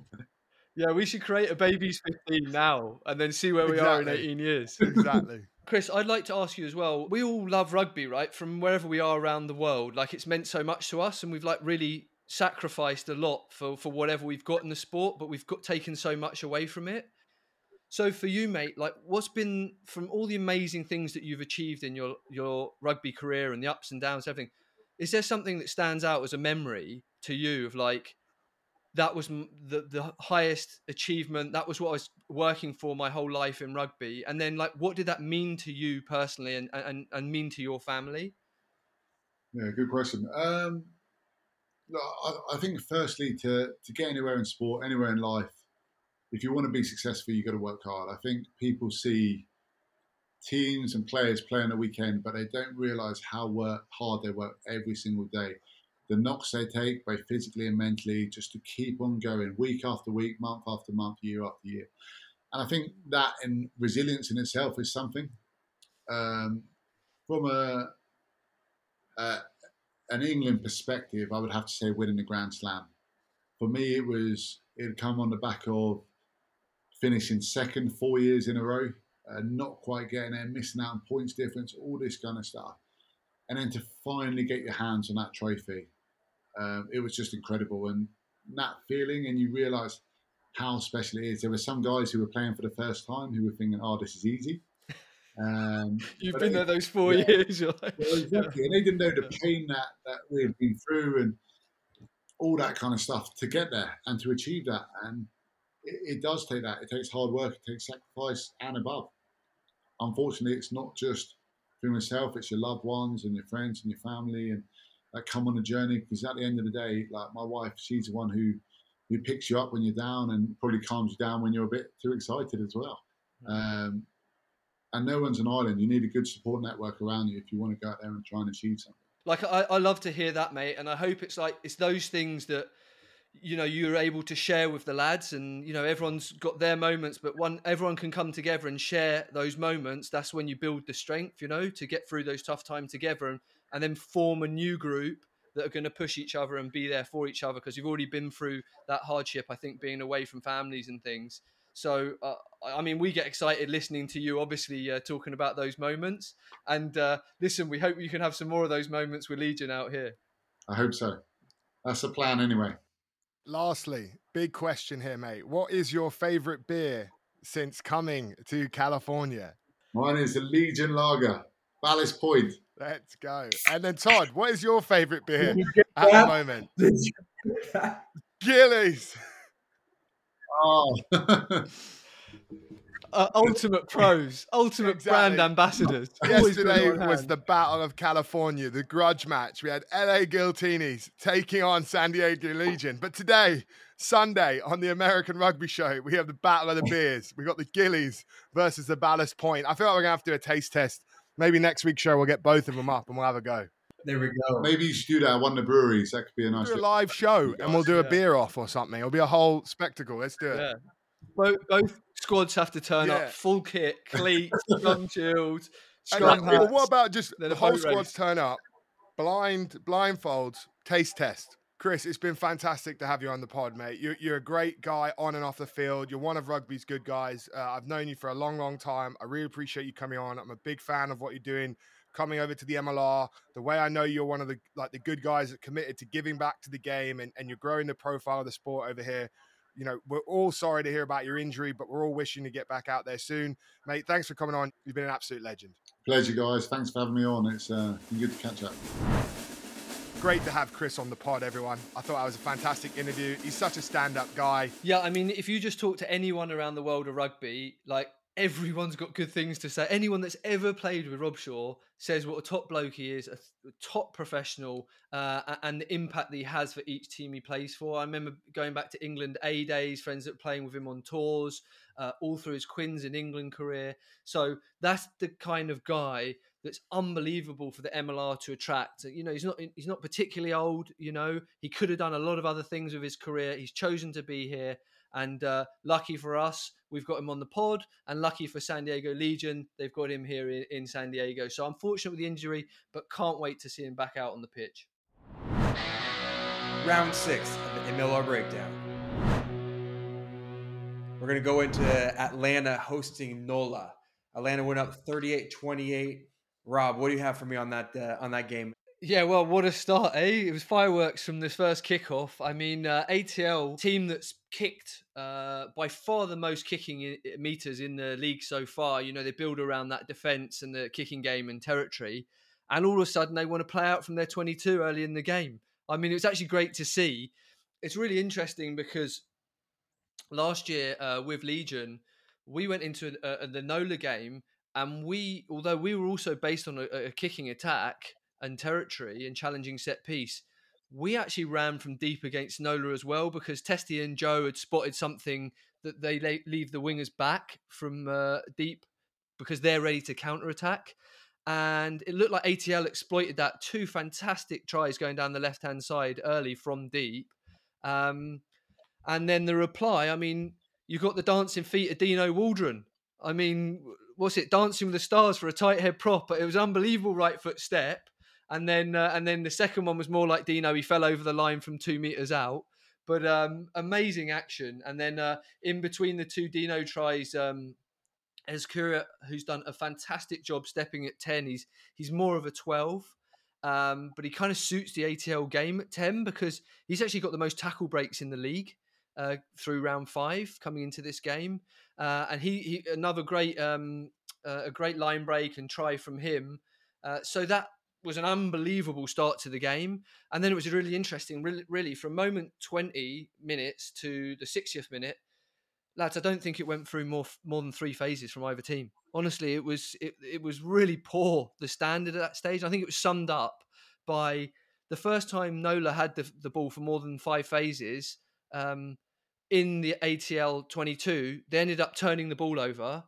C: Yeah, we should create a baby's 15 now and then see where we are in 18 years.
B: Exactly. [laughs]
C: Chris, I'd like to ask you as well. We all love rugby, right? From wherever we are around the world. Like it's meant so much to us and we've like really sacrificed a lot for for whatever we've got in the sport, but we've got taken so much away from it. So for you, mate, like what's been from all the amazing things that you've achieved in your your rugby career and the ups and downs, everything, is there something that stands out as a memory to you of like that was the the highest achievement. That was what i was working for my whole life in rugby. And then like what did that mean to you personally and and, and mean to your family?
E: Yeah good question. Um I, think firstly to to get anywhere in sport anywhere in life if you want to be successful you've got to work hard. I think people see teams and players play on the weekend but they don't realize how work, hard they work every single day the knocks they take, both physically and mentally, just to keep on going week after week, month after month, year after year. And I think that and resilience in itself is something. Um, from a, a, an England perspective, I would have to say winning the Grand Slam. For me, it was it had come on the back of finishing second four years in a row, uh, not quite getting there, missing out on points difference, all this kind of stuff, and then to finally get your hands on that trophy um, it was just incredible. And that feeling, and you realise how special it is. There were some guys who were playing for the first time who were thinking, "Oh, this is easy."
C: Um, [laughs] You've been there those four yeah, years. Like,
E: well, exactly, and they didn't know the pain that that we had been through and all that kind of stuff to get there and to achieve that. And it, it does take that. It takes hard work. It takes sacrifice and above. Unfortunately, it's not just for yourself. It's your loved ones and your friends and your family and that come on a journey because at the end of the day, like my wife, she's the one who He picks you up when you're down and probably calms you down when you're a bit too excited as well. Um, and no one's an island. You need a good support network around you if you want to go out there and try and achieve something.
C: Like I, I love to hear that, mate, and I hope it's like it's those things that you know you're able to share with the lads, and you know everyone's got their moments, but one everyone can come together and share those moments. That's when you build the strength, you know, to get through those tough times together, and, and then form a new group that are going to push each other and be there for each other because you've already been through that hardship. I think being away from families and things. So, uh, I mean, we get excited listening to you, obviously, uh, talking about those moments. And uh, listen, we hope you can have some more of those moments with Legion out here.
E: I hope so. That's the plan, anyway.
B: Lastly, big question here, mate. What is your favorite beer since coming to California?
E: Mine is the Legion Lager, Ballast Point.
B: Let's go. And then, Todd, what is your favorite beer at the moment? Gillies.
E: Oh. [laughs]
C: Uh, ultimate pros, ultimate
B: Exactly.
C: brand ambassadors. [laughs] Always got it
B: Yesterday was the Battle of California, the grudge match. We had LA Giltinis taking on San Diego Legion. But today, Sunday, on the American Rugby Show, we have the Battle of the Beers. We've got the Gillies versus the Ballast Point. I feel like we're going to have to do a taste test. Maybe next week's show, we'll get both of them up and we'll have a go.
D: There we go.
E: Maybe you should do that at one of the breweries. That could be a nice
B: do a live show and we'll do a
C: Yeah.
B: beer off or something. It'll be a whole spectacle. Let's do it.
C: Yeah. Both, both squads have to turn
B: Yeah.
C: up full kit, cleats, [laughs] gun shields, strong
B: well,
C: hats.
B: what about just the whole squads
C: race.
B: turn up, blind, blindfolds, taste test. Chris, it's been fantastic to have you on the pod, mate. You're, you're a great guy on and off the field. You're one of rugby's good guys. Uh, I've known you for a long, long time. I really appreciate you coming on. I'm a big fan of what you're doing, coming over to the MLR. The way I know you're one of the like the good guys that committed to giving back to the game, and, and you're growing the profile of the sport over here. You know, we're all sorry to hear about your injury, but we're all wishing to get back out there soon, mate. Thanks for coming on. You've been an absolute legend.
E: Pleasure, guys. Thanks for having me on. It's uh, been good to catch up.
B: Great to have Chris on the pod, everyone. I thought that was a fantastic interview. He's such a stand up guy.
C: Yeah, I mean, if you just talk to anyone around the world of rugby, like everyone's got good things to say. Anyone that's ever played with Robshaw says what a top bloke he is, a, top professional, uh, and the impact that he has for each team he plays for. I remember going back to England A days, friends that were playing with him on tours, uh, all through his Quins in England career. So that's the kind of guy that's unbelievable for the MLR to attract. You know, he's not he's not particularly old. You know, he could have done a lot of other things with his career. He's chosen to be here, and uh, lucky for us, we've got him on the pod, and lucky for San Diego Legion, they've got him here in, in San Diego. So unfortunate with the injury, but can't wait to see him back out on the pitch.
D: Round six of the MLR breakdown. We're going to go into Atlanta hosting NOLA. Atlanta went up 38-28. Rob, what do you have for me on that uh, on that game?
C: Yeah, well, what a start, eh? It was fireworks from this first kickoff. I mean, uh, ATL team that's kicked uh, by far the most kicking meters in the league so far. You know, they build around that defense and the kicking game and territory, and all of a sudden they want to play out from their 22 early in the game. I mean, it was actually great to see. It's really interesting because last year uh, with Legion, we went into uh, the NOLA game, and we, although we were also based on a, a kicking attack and territory and challenging set piece, we actually ran from deep against Nola as well because Testy and Joe had spotted something that they la- leave the wingers back from uh, deep because they're ready to counter attack. And it looked like ATL exploited that. Two fantastic tries going down the left hand side early from deep. Um, and then the reply, I mean, you got the dancing feet of Dino Waldren. I mean, what's it? Dancing with the Stars for a tight head prop, but it was unbelievable right foot step. And then, uh, and then the second one was more like Dino. He fell over the line from two meters out, but um, amazing action. And then uh, in between the two Dino tries, um, Ezkura, who's done a fantastic job stepping at ten. He's he's more of a twelve, um, but he kind of suits the ATL game at ten because he's actually got the most tackle breaks in the league uh, through round five coming into this game. Uh, and he, he another great um, uh, a great line break and try from him. Uh, so that was an unbelievable start to the game, and then it was really interesting. Really, really from moment twenty minutes to the 60th minute, lads, I don't think it went through more more than three phases from either team. Honestly, it was it, it was really poor the standard at that stage. I think it was summed up by the first time Nola had the, the ball for more than five phases. Um, in the ATL 22, they ended up turning the ball over.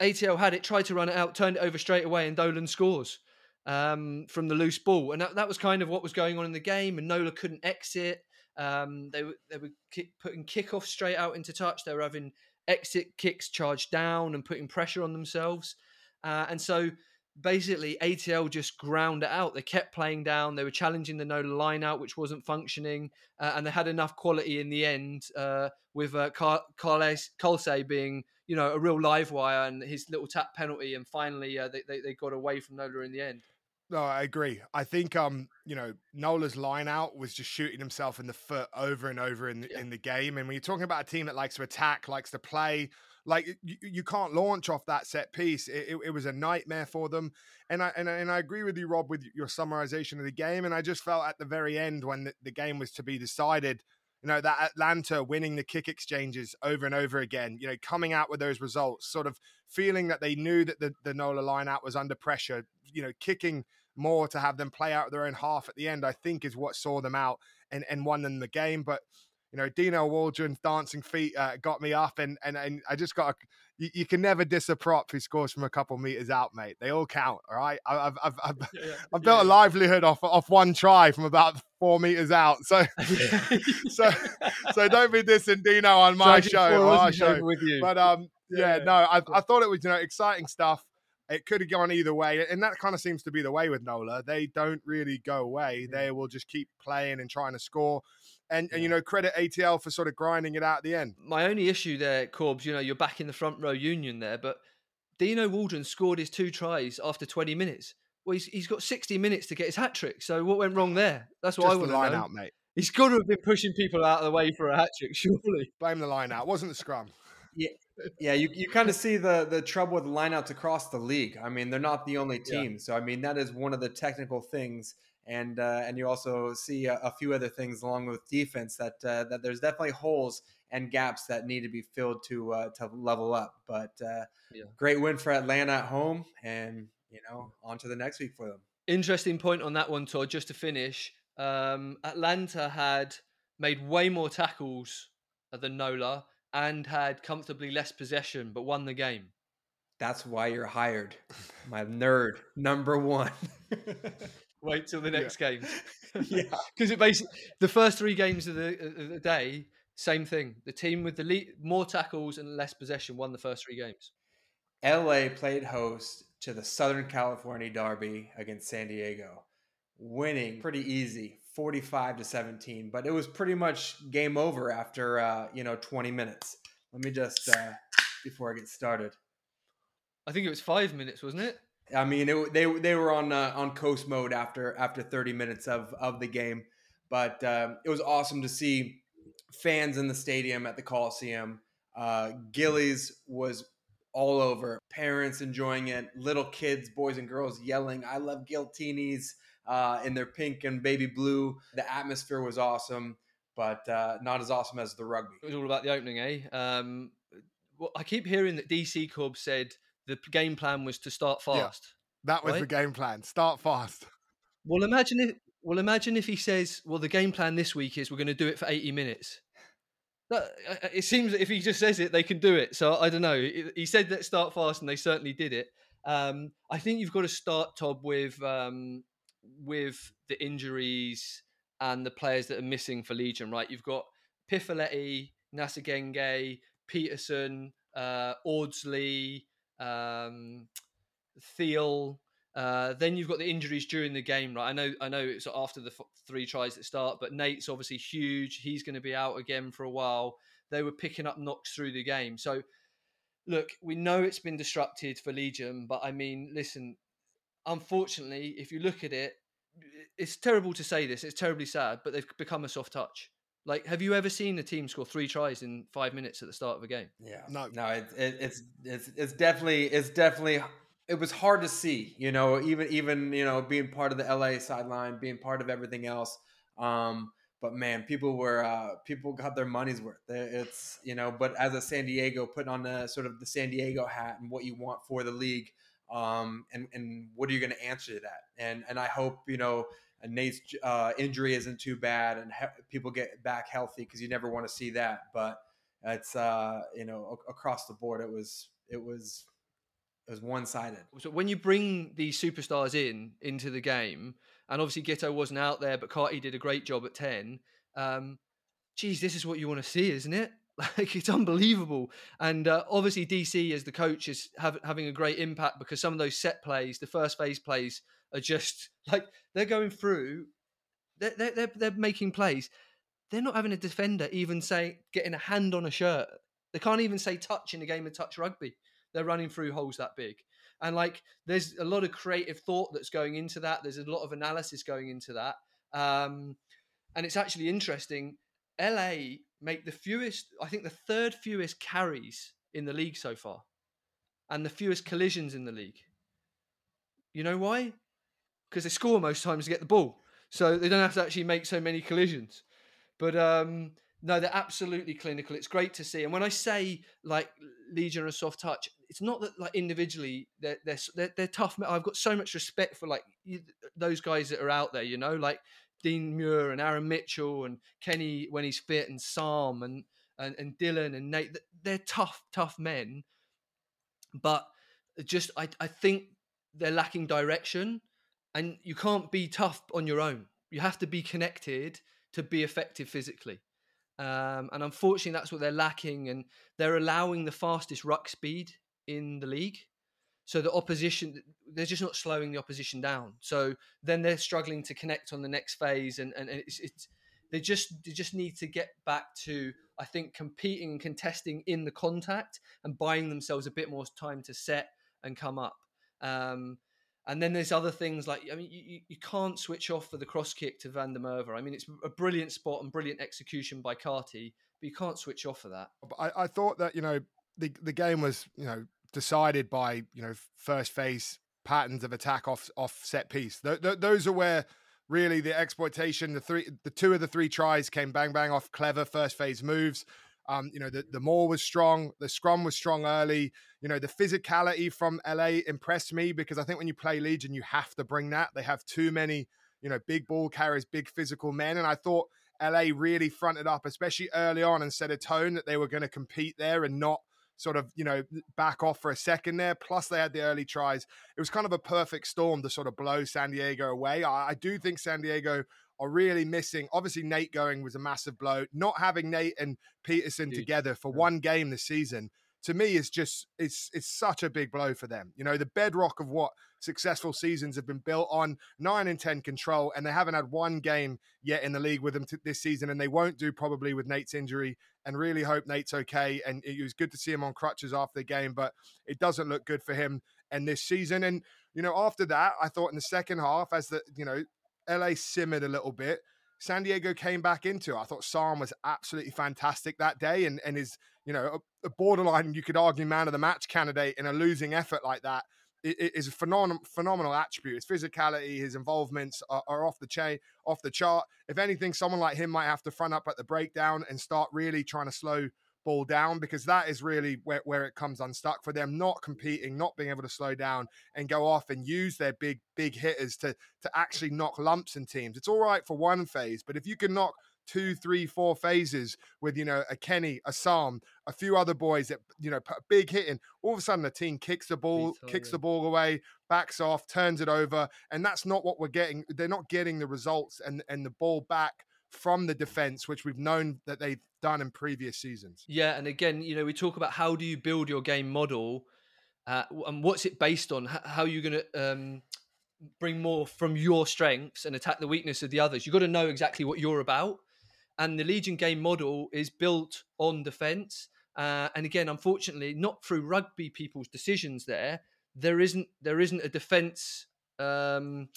C: ATL had it, tried to run it out, turned it over straight away, and Dolan scores um, from the loose ball. And that, that, was kind of what was going on in the game. And Nola couldn't exit. Um, they, they were kick, putting kickoff straight out into touch. They were having exit kicks charged down and putting pressure on themselves. Uh, and so basically ATL just ground it out. They kept playing down. They were challenging the Nola line out, which wasn't functioning, uh, and they had enough quality in the end uh, with uh, Carl- being you know a real live wire and his little tap penalty, and finally uh, they, they, they got away from Nola in the end.
B: No, I agree. I think um, you know, Nola's line out was just shooting himself in the foot over and over in yeah. in the game. And when you're talking about a team that likes to attack, likes to play, like you, you can't launch off that set piece. It, it, it, was a nightmare for them. And I, and I and I agree with you, Rob, with your summarization of the game. And I just felt at the very end when the, the game was to be decided, you know, that Atlanta winning the kick exchanges over and over again, you know, coming out with those results, sort of feeling that they knew that the, the Nola line out was under pressure, you know, kicking more to have them play out their own half at the end, I think is what saw them out and, and won them the game. But you know, Dino Waldren's dancing feet uh, got me up, and and and I just got. You, you, can never diss a prop who scores from a couple meters out, mate. They all count. All right, I've I've I've, yeah, yeah, I've built yeah. a livelihood off off one try from about four meters out. So [laughs] [laughs] so so don't be dissing Dino on my show, on our show. With you. But um, [laughs] yeah, no, I I thought it was you know exciting stuff. It could have gone either way, and that kind of seems to be the way with Nola. They don't really go away; they will just keep playing and trying to score. And, and you know, credit ATL for sort of grinding it out at the end.
C: My only issue there, Corbs, you know, you're back in the front row union there, but Dino Waldren scored his two tries after 20 minutes. Well, he's, he's got 60 minutes to get his hat trick. So what went wrong there? That's what
B: Just
C: I want
B: to line
C: know.
B: out, mate.
C: He's got to have been pushing people out of the way for a hat trick, surely.
B: Blame the line out. It wasn't the scrum.
D: Yeah, yeah, you, you kind of see the the trouble with the lineouts across the league. I mean, they're not the only team. Yeah. So I mean, that is one of the technical things, and uh, and you also see a, a, few other things along with defense that uh, that there's definitely holes and gaps that need to be filled to uh, to level up. But uh, yeah. great win for Atlanta at home, and you know, on to the next week for them.
C: Interesting point on that one, Todd. Just to finish, um, Atlanta had made way more tackles than Nola and had comfortably less possession, but won the game.
D: That's why you're hired, my nerd number one. [laughs]
C: Wait till the next
D: yeah.
C: game. [laughs]
D: yeah,
C: because it basically the first three games of the, of the day, same thing. The team with the lead, more tackles and less possession won the first three games.
D: LA played host to the Southern California Derby against San Diego, winning pretty easy, 45 to 17, but it was pretty much game over after uh, you know 20 minutes. Let me just uh, before I get started.
C: I think it was five minutes, wasn't it?
D: I mean, it, they they were on uh, on coast mode after after 30 minutes of of the game, but uh, it was awesome to see fans in the stadium at the Coliseum. Uh, Gillies was all over, parents enjoying it, little kids, boys and girls yelling, "I love Giltinis." uh, in their pink and baby blue. The atmosphere was awesome, but uh, not as awesome as the rugby.
C: It was all about the opening, eh? Um, well, I keep hearing that DC Corb said the game plan was to start fast.
B: Yeah, that was right? the game plan. Start fast. [laughs]
C: Well, imagine if well, imagine if he says, "Well, the game plan this week is we're going to do it for 80 minutes." That, uh, uh, it seems that if he just says it, they can do it. So I don't know. He said that start fast, and they certainly did it. Um, I think you've got to start, Todd, with um, with the injuries and the players that are missing for Legion, right? You've got Pifeleti, Nasegenge, Pietersen, uh, Audsley, um, Thiel. Uh, then you've got the injuries during the game, right? I know, I know it's after the f- three tries that start, but Nate's obviously huge. He's going to be out again for a while. They were picking up knocks through the game, so look, we know it's been disrupted for Legion, but I mean, listen, unfortunately, if you look at it, it's terrible to say this. It's terribly sad, but they've become a soft touch. Like, have you ever seen a team score three tries in five minutes at the start of a game?
D: Yeah, no, no. It, it, it's it's it's definitely it's definitely it was hard to see. You know, even even you know being part of the LA sideline, being part of everything else. Um, but man, people were uh, people got their money's worth. It's you know, but as a San Diego, putting on the sort of the San Diego hat and what you want for the league um, and and what are you going to answer to that? And and I hope you know and Nate's uh, injury isn't too bad, and he- people get back healthy because you never want to see that. But it's uh, you know across the board, it was it was it was one sided.
C: So when you bring these superstars in into the game, and obviously Giteau wasn't out there, but Carty did a great job at ten. Um, geez, this is what you want to see, isn't it? [laughs] Like it's unbelievable, and uh, obviously DC as the coach is have, having a great impact because some of those set plays, the first phase plays, are just [laughs] like they're going through. They're they're they're, making plays. They're not having a defender even say getting a hand on a shirt. They can't even say touch in a game of touch rugby. They're running through holes that big, and like there's a lot of creative thought that's going into that. There's a lot of analysis going into that, um, and it's actually interesting. LA make the fewest, I think the third fewest carries in the league so far, and the fewest collisions in the league. You know why? Because they score most times to get the ball, so they don't have to actually make so many collisions. But um, no, they're absolutely clinical. It's great to see. And when I say like Legion and soft touch, it's not that like individually they're they're they're, tough. I've got so much respect for like you, those guys that are out there. You know, like Dean Muir and Aaron Mitchell and Kenny when he's fit and Sam and and, and Dylan and Nate. They're tough, tough men. But just I, I think they're lacking direction and you can't be tough on your own. You have to be connected to be effective physically. Um, and unfortunately, that's what they're lacking. And they're allowing the fastest ruck speed in the league. So the opposition, they're just not slowing the opposition down. So then they're struggling to connect on the next phase, and and it's, it's they just they just need to get back to I think competing and contesting in the contact and buying themselves a bit more time to set and come up. Um, and then there's other things like I mean you, you can't switch off for the cross kick to Van der Merwe. I mean it's a brilliant spot and brilliant execution by Carty, but you can't switch off for that.
B: I, I thought that you know the the game was you know decided by you know first phase patterns of attack off off set piece. Th- th- those are where really the exploitation, the three, the two of the three tries came bang bang off clever first phase moves. Um, you know, the, the maul was strong, the scrum was strong early. You know, the physicality from LA impressed me because I think when you play Legion, you have to bring that. They have too many, you know, big ball carriers, big physical men. And I thought LA really fronted up, especially early on, and set a tone that they were going to compete there and not sort of, you know, back off for a second there. Plus, they had the early tries. It was kind of a perfect storm to sort of blow San Diego away. I, I do think San Diego are really missing. Obviously, Nate going was a massive blow. Not having Nate and
C: Pietersen
B: together for one game this season to me is just it's it's such a big blow for them. You know, the bedrock of what successful seasons have been built on nine and ten control, and they haven't had one game yet in the league with them t- this season, and they won't do probably with Nate's injury. And really hope Nate's okay. And it was good to see him on crutches after the game, but it doesn't look good for him and this season. And you know, after that, I thought in the second half, as the you know, LA simmered a little bit. San Diego came back into. it. I thought Sam was absolutely fantastic that day, and and is you know a, a borderline you could argue man of the match candidate in a losing effort like that i- i- a phenomenal phenomenal attribute. His physicality, his involvements are, are off the chain, off the chart. If anything, someone like him might have to front up at the breakdown and start really trying to slow ball down because that is really where, where it comes unstuck for them not competing not being able to slow down and go off and use their big big hitters to to actually knock lumps in teams. It's all right for one phase but if you can knock two three four phases with you know a kenny a Sam, a few other boys that you know put a big hit in all of a sudden the team kicks the ball kicks the ball away backs off turns it over and that's not what we're getting. They're not getting the results and and the ball back from the defense which we've known that they've done in previous seasons
C: Yeah, and again, you know, we talk about how do you build your game model, uh, and what's it based on? How are you going to um, bring more from your strengths and attack the weakness of the others? You've got to know exactly what you're about, and the Legion game model is built on defense. Uh, and again, unfortunately, not through rugby people's decisions. There, there isn't there isn't a defense. Um,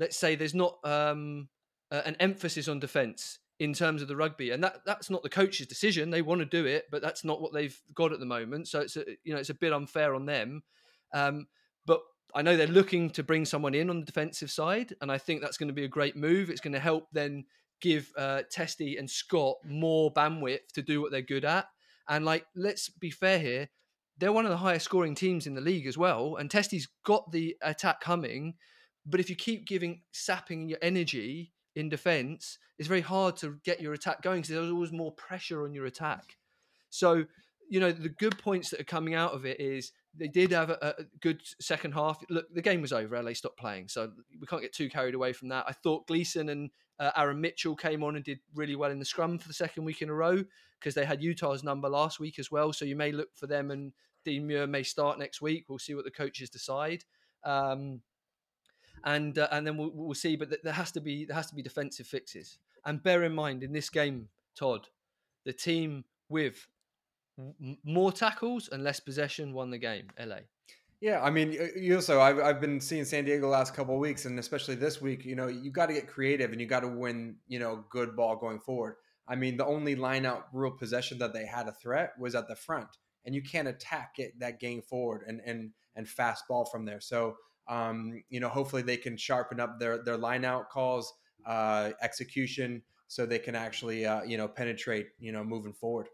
C: let's say there's not um, uh, an emphasis on defense in terms of the rugby, and that that's not the coach's decision. They want to do it, but that's not what they've got at the moment. So it's a, you know it's a bit unfair on them. Um, but I know they're looking to bring someone in on the defensive side, and I think that's going to be a great move. It's going to help then give uh, Testy and Scott more bandwidth to do what they're good at. And like, let's be fair here, they're one of the highest scoring teams in the league as well. And Testy's got the attack coming, But if you keep giving sapping your energy in defense, it's very hard to get your attack going because there's always more pressure on your attack. So, you know, the good points that are coming out of it is they did have a, a good second half. Look, the game was over. LA stopped playing, so we can't get too carried away from that. I thought Gleeson and uh, Aaron Mitchell came on and did really well in the scrum for the second week in a row because they had Utah's number last week as well. So you may look for them, and Dean Muir may start next week. We'll see what the coaches decide. Um, and uh, and then we'll, we'll see. But there has to be there has to be defensive fixes. And bear in mind in this game, Todd, the team with m- more tackles and less possession won the game. LA.
D: Yeah, I mean, you also I've, I've been seeing San Diego last couple weeks, and especially this week. You know, you got to get creative, and you got to win. You know, good ball going forward. I mean, the only line out real possession that they had a threat was at the front, and you can't attack it that game forward and and and fast ball from there. So, um, you know, hopefully they can sharpen up their their line out calls, uh, execution, so they can actually uh, you know penetrate. You know, moving forward.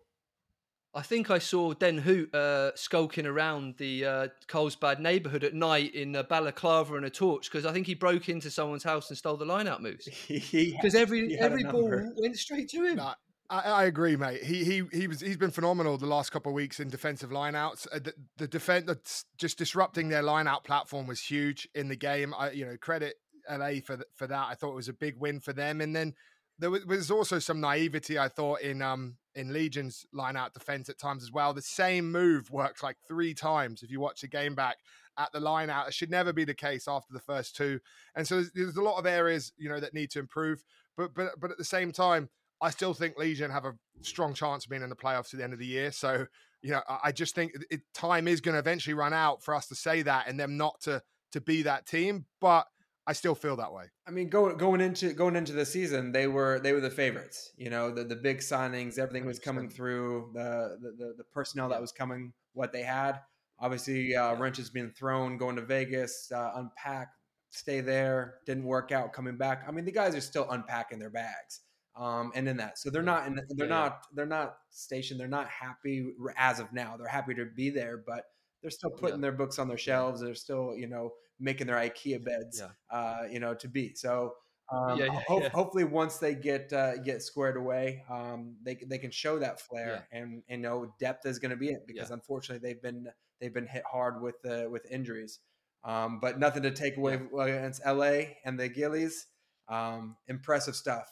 C: I think I saw Den Hoot uh, skulking around the uh, Carlsbad neighbourhood at night in a balaclava and a torch because I think he broke into someone's house and stole the line-out moves. [laughs] Because every every ball went straight to him.
B: No, I, I, agree, mate. He he he was he's been phenomenal the last couple of weeks in defensive lineouts. Uh, the, the defense just disrupting their lineout platform was huge in the game. I you know credit LA for for that. I thought it was a big win for them, and then there was, was also some naivety I thought in um in Legion's lineout defense at times as well. The same move worked like three times if you watch the game back at the line out. It should never be the case after the first two. And so there's, there's a lot of areas, you know, that need to improve. But but but at the same time, I still think Legion have a strong chance of being in the playoffs at the end of the year. So, you know, I, I just think it, time is going to eventually run out for us to say that and them not to to be that team. But I still feel that way.
D: I mean, going going into going into the season, they were they were the favorites. You know, the the big signings, everything was coming through. The the the, personnel that was coming, what they had. Obviously, uh, wrenches being thrown, going to Vegas, uh, unpack, stay there, didn't work out, coming back. I mean, the guys are still unpacking their bags. Um, and in that, so they're not, in, they're yeah, not, they're not stationed. They're not happy as of now. They're happy to be there, but they're still putting yeah. their books on their shelves. They're still, you know, making their IKEA beds, yeah. uh, you know, to be. So um, ho- hopefully, once they get uh, get squared away, um, they they can show that flair and and know depth is going to be it because unfortunately they've been they've been hit hard with uh, with injuries. Um, but nothing to take away against LA and the Gillies. Um, impressive stuff.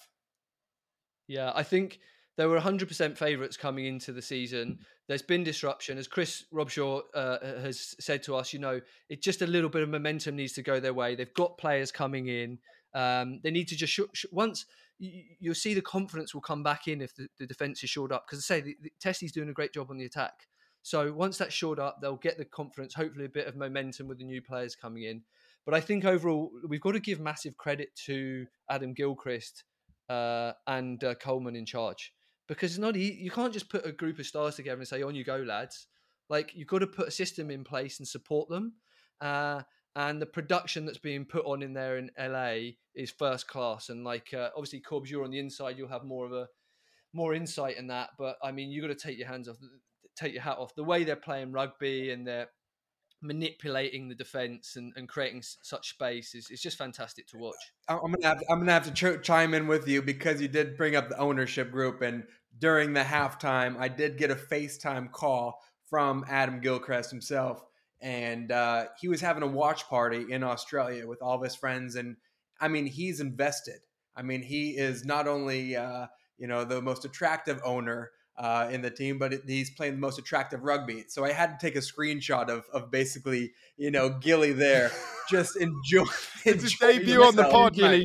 C: Yeah, I think there were 100% favourites coming into the season. There's been disruption, as Chris Robshaw uh, has said to us. You know, it just a little bit of momentum needs to go their way. They've got players coming in. Um, they need to just sh- sh- once you, you'll see the confidence will come back in if the, the defense is shored up. Because I say the, the, Testy's doing a great job on the attack. So once that's shored up, they'll get the confidence. Hopefully, a bit of momentum with the new players coming in. But I think overall, we've got to give massive credit to Adam Gilchrist uh, and uh, Coleman in charge because it's not you can't just put a group of stars together and say on you go lads. Like you've got to put a system in place and support them uh, and the production that's being put on in there in LA is first class and like uh, obviously Corbs you're on the inside you'll have more of a more insight in that but I mean you've got to take your hands off take your hat off. The way they're playing rugby and they're manipulating the defense and, and creating such space is, is just fantastic to watch.
D: I'm gonna have I'm gonna have to ch- chime in with you because you did bring up the ownership group, and during the halftime, I did get a FaceTime call from Adam Gilchrist himself, and uh, he was having a watch party in Australia with all of his friends, and I mean he's invested. I mean he is not only uh, you know the most attractive owner uh, in the team, but it, he's playing the most attractive rugby. So I had to take a screenshot of, of basically, you know, Gilly there, just [laughs] enjoy.
B: it's his debut on the pod, on, he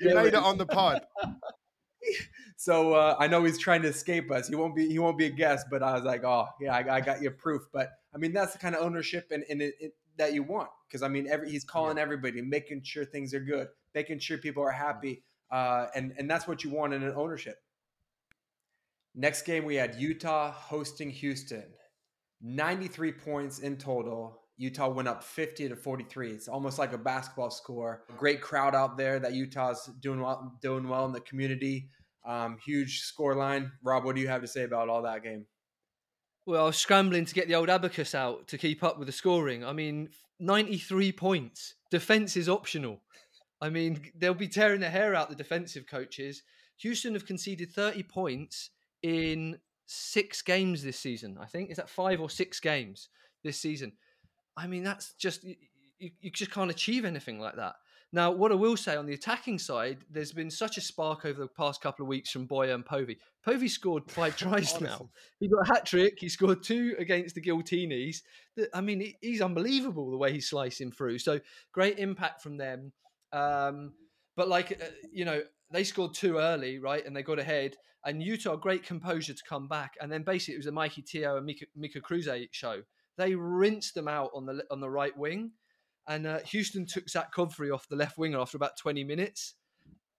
B: made it on the pod. [laughs]
D: so uh, I know he's trying to escape us. He won't be. He won't be a guest. But I was like, oh yeah, I, I got your proof. But I mean, that's the kind of ownership and, and it, it, that you want because I mean, every he's calling yeah. everybody, making sure things are good, making sure people are happy, uh, and and that's what you want in an ownership. Next game, we had Utah hosting Houston. 93 points in total. Utah went up 50 to 43. It's almost like a basketball score. Great crowd out there that Utah's doing well, doing well in the community. Um, huge score line. Rob, what do you have to say about all that game?
C: Well, I was scrambling to get the old abacus out to keep up with the scoring. I mean, 93 points defense is optional. I mean, they'll be tearing their hair out, the defensive coaches. Houston have conceded 30 points in six games this season. I think is that five or six games this season. I mean, that's just you, you just can't achieve anything like that. Now, what I will say on the attacking side, there's been such a spark over the past couple of weeks from Boyer and Povey. Povey scored five [laughs] tries now. He got a hat trick. He scored two against the Giltinis. I mean, he's unbelievable the way he's slicing through. So great impact from them. Um, but like uh, you know, they scored two early, right, and they got ahead. And Utah, great composure to come back. And then basically it was a Mikey Te'o and Mika, Mika Kruse show. They rinsed them out on the on the right wing and uh, Houston took Zach Godfrey off the left winger after about 20 minutes.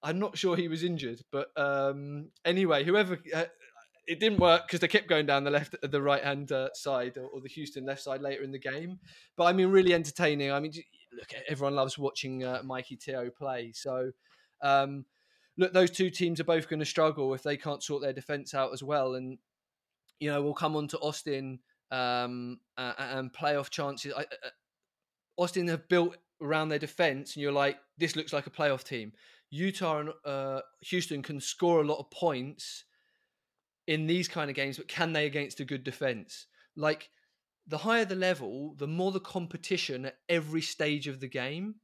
C: I'm not sure he was injured, but um, anyway, whoever uh, it didn't work because they kept going down the left, the right hand uh, side or, or, the Houston left side later in the game. But I mean, really entertaining. I mean, look, everyone loves watching uh, Mikey Te'o play. So, um, look, those two teams are both going to struggle if they can't sort their defense out as well. And you know, we'll come on to Austin um, and playoff chances. I, Austin have built around their defense, and you're like, this looks like a playoff team. Utah and uh, Houston can score a lot of points in these kind of games, but can they against a good defense? Like the higher the level, the more the competition at every stage of the game.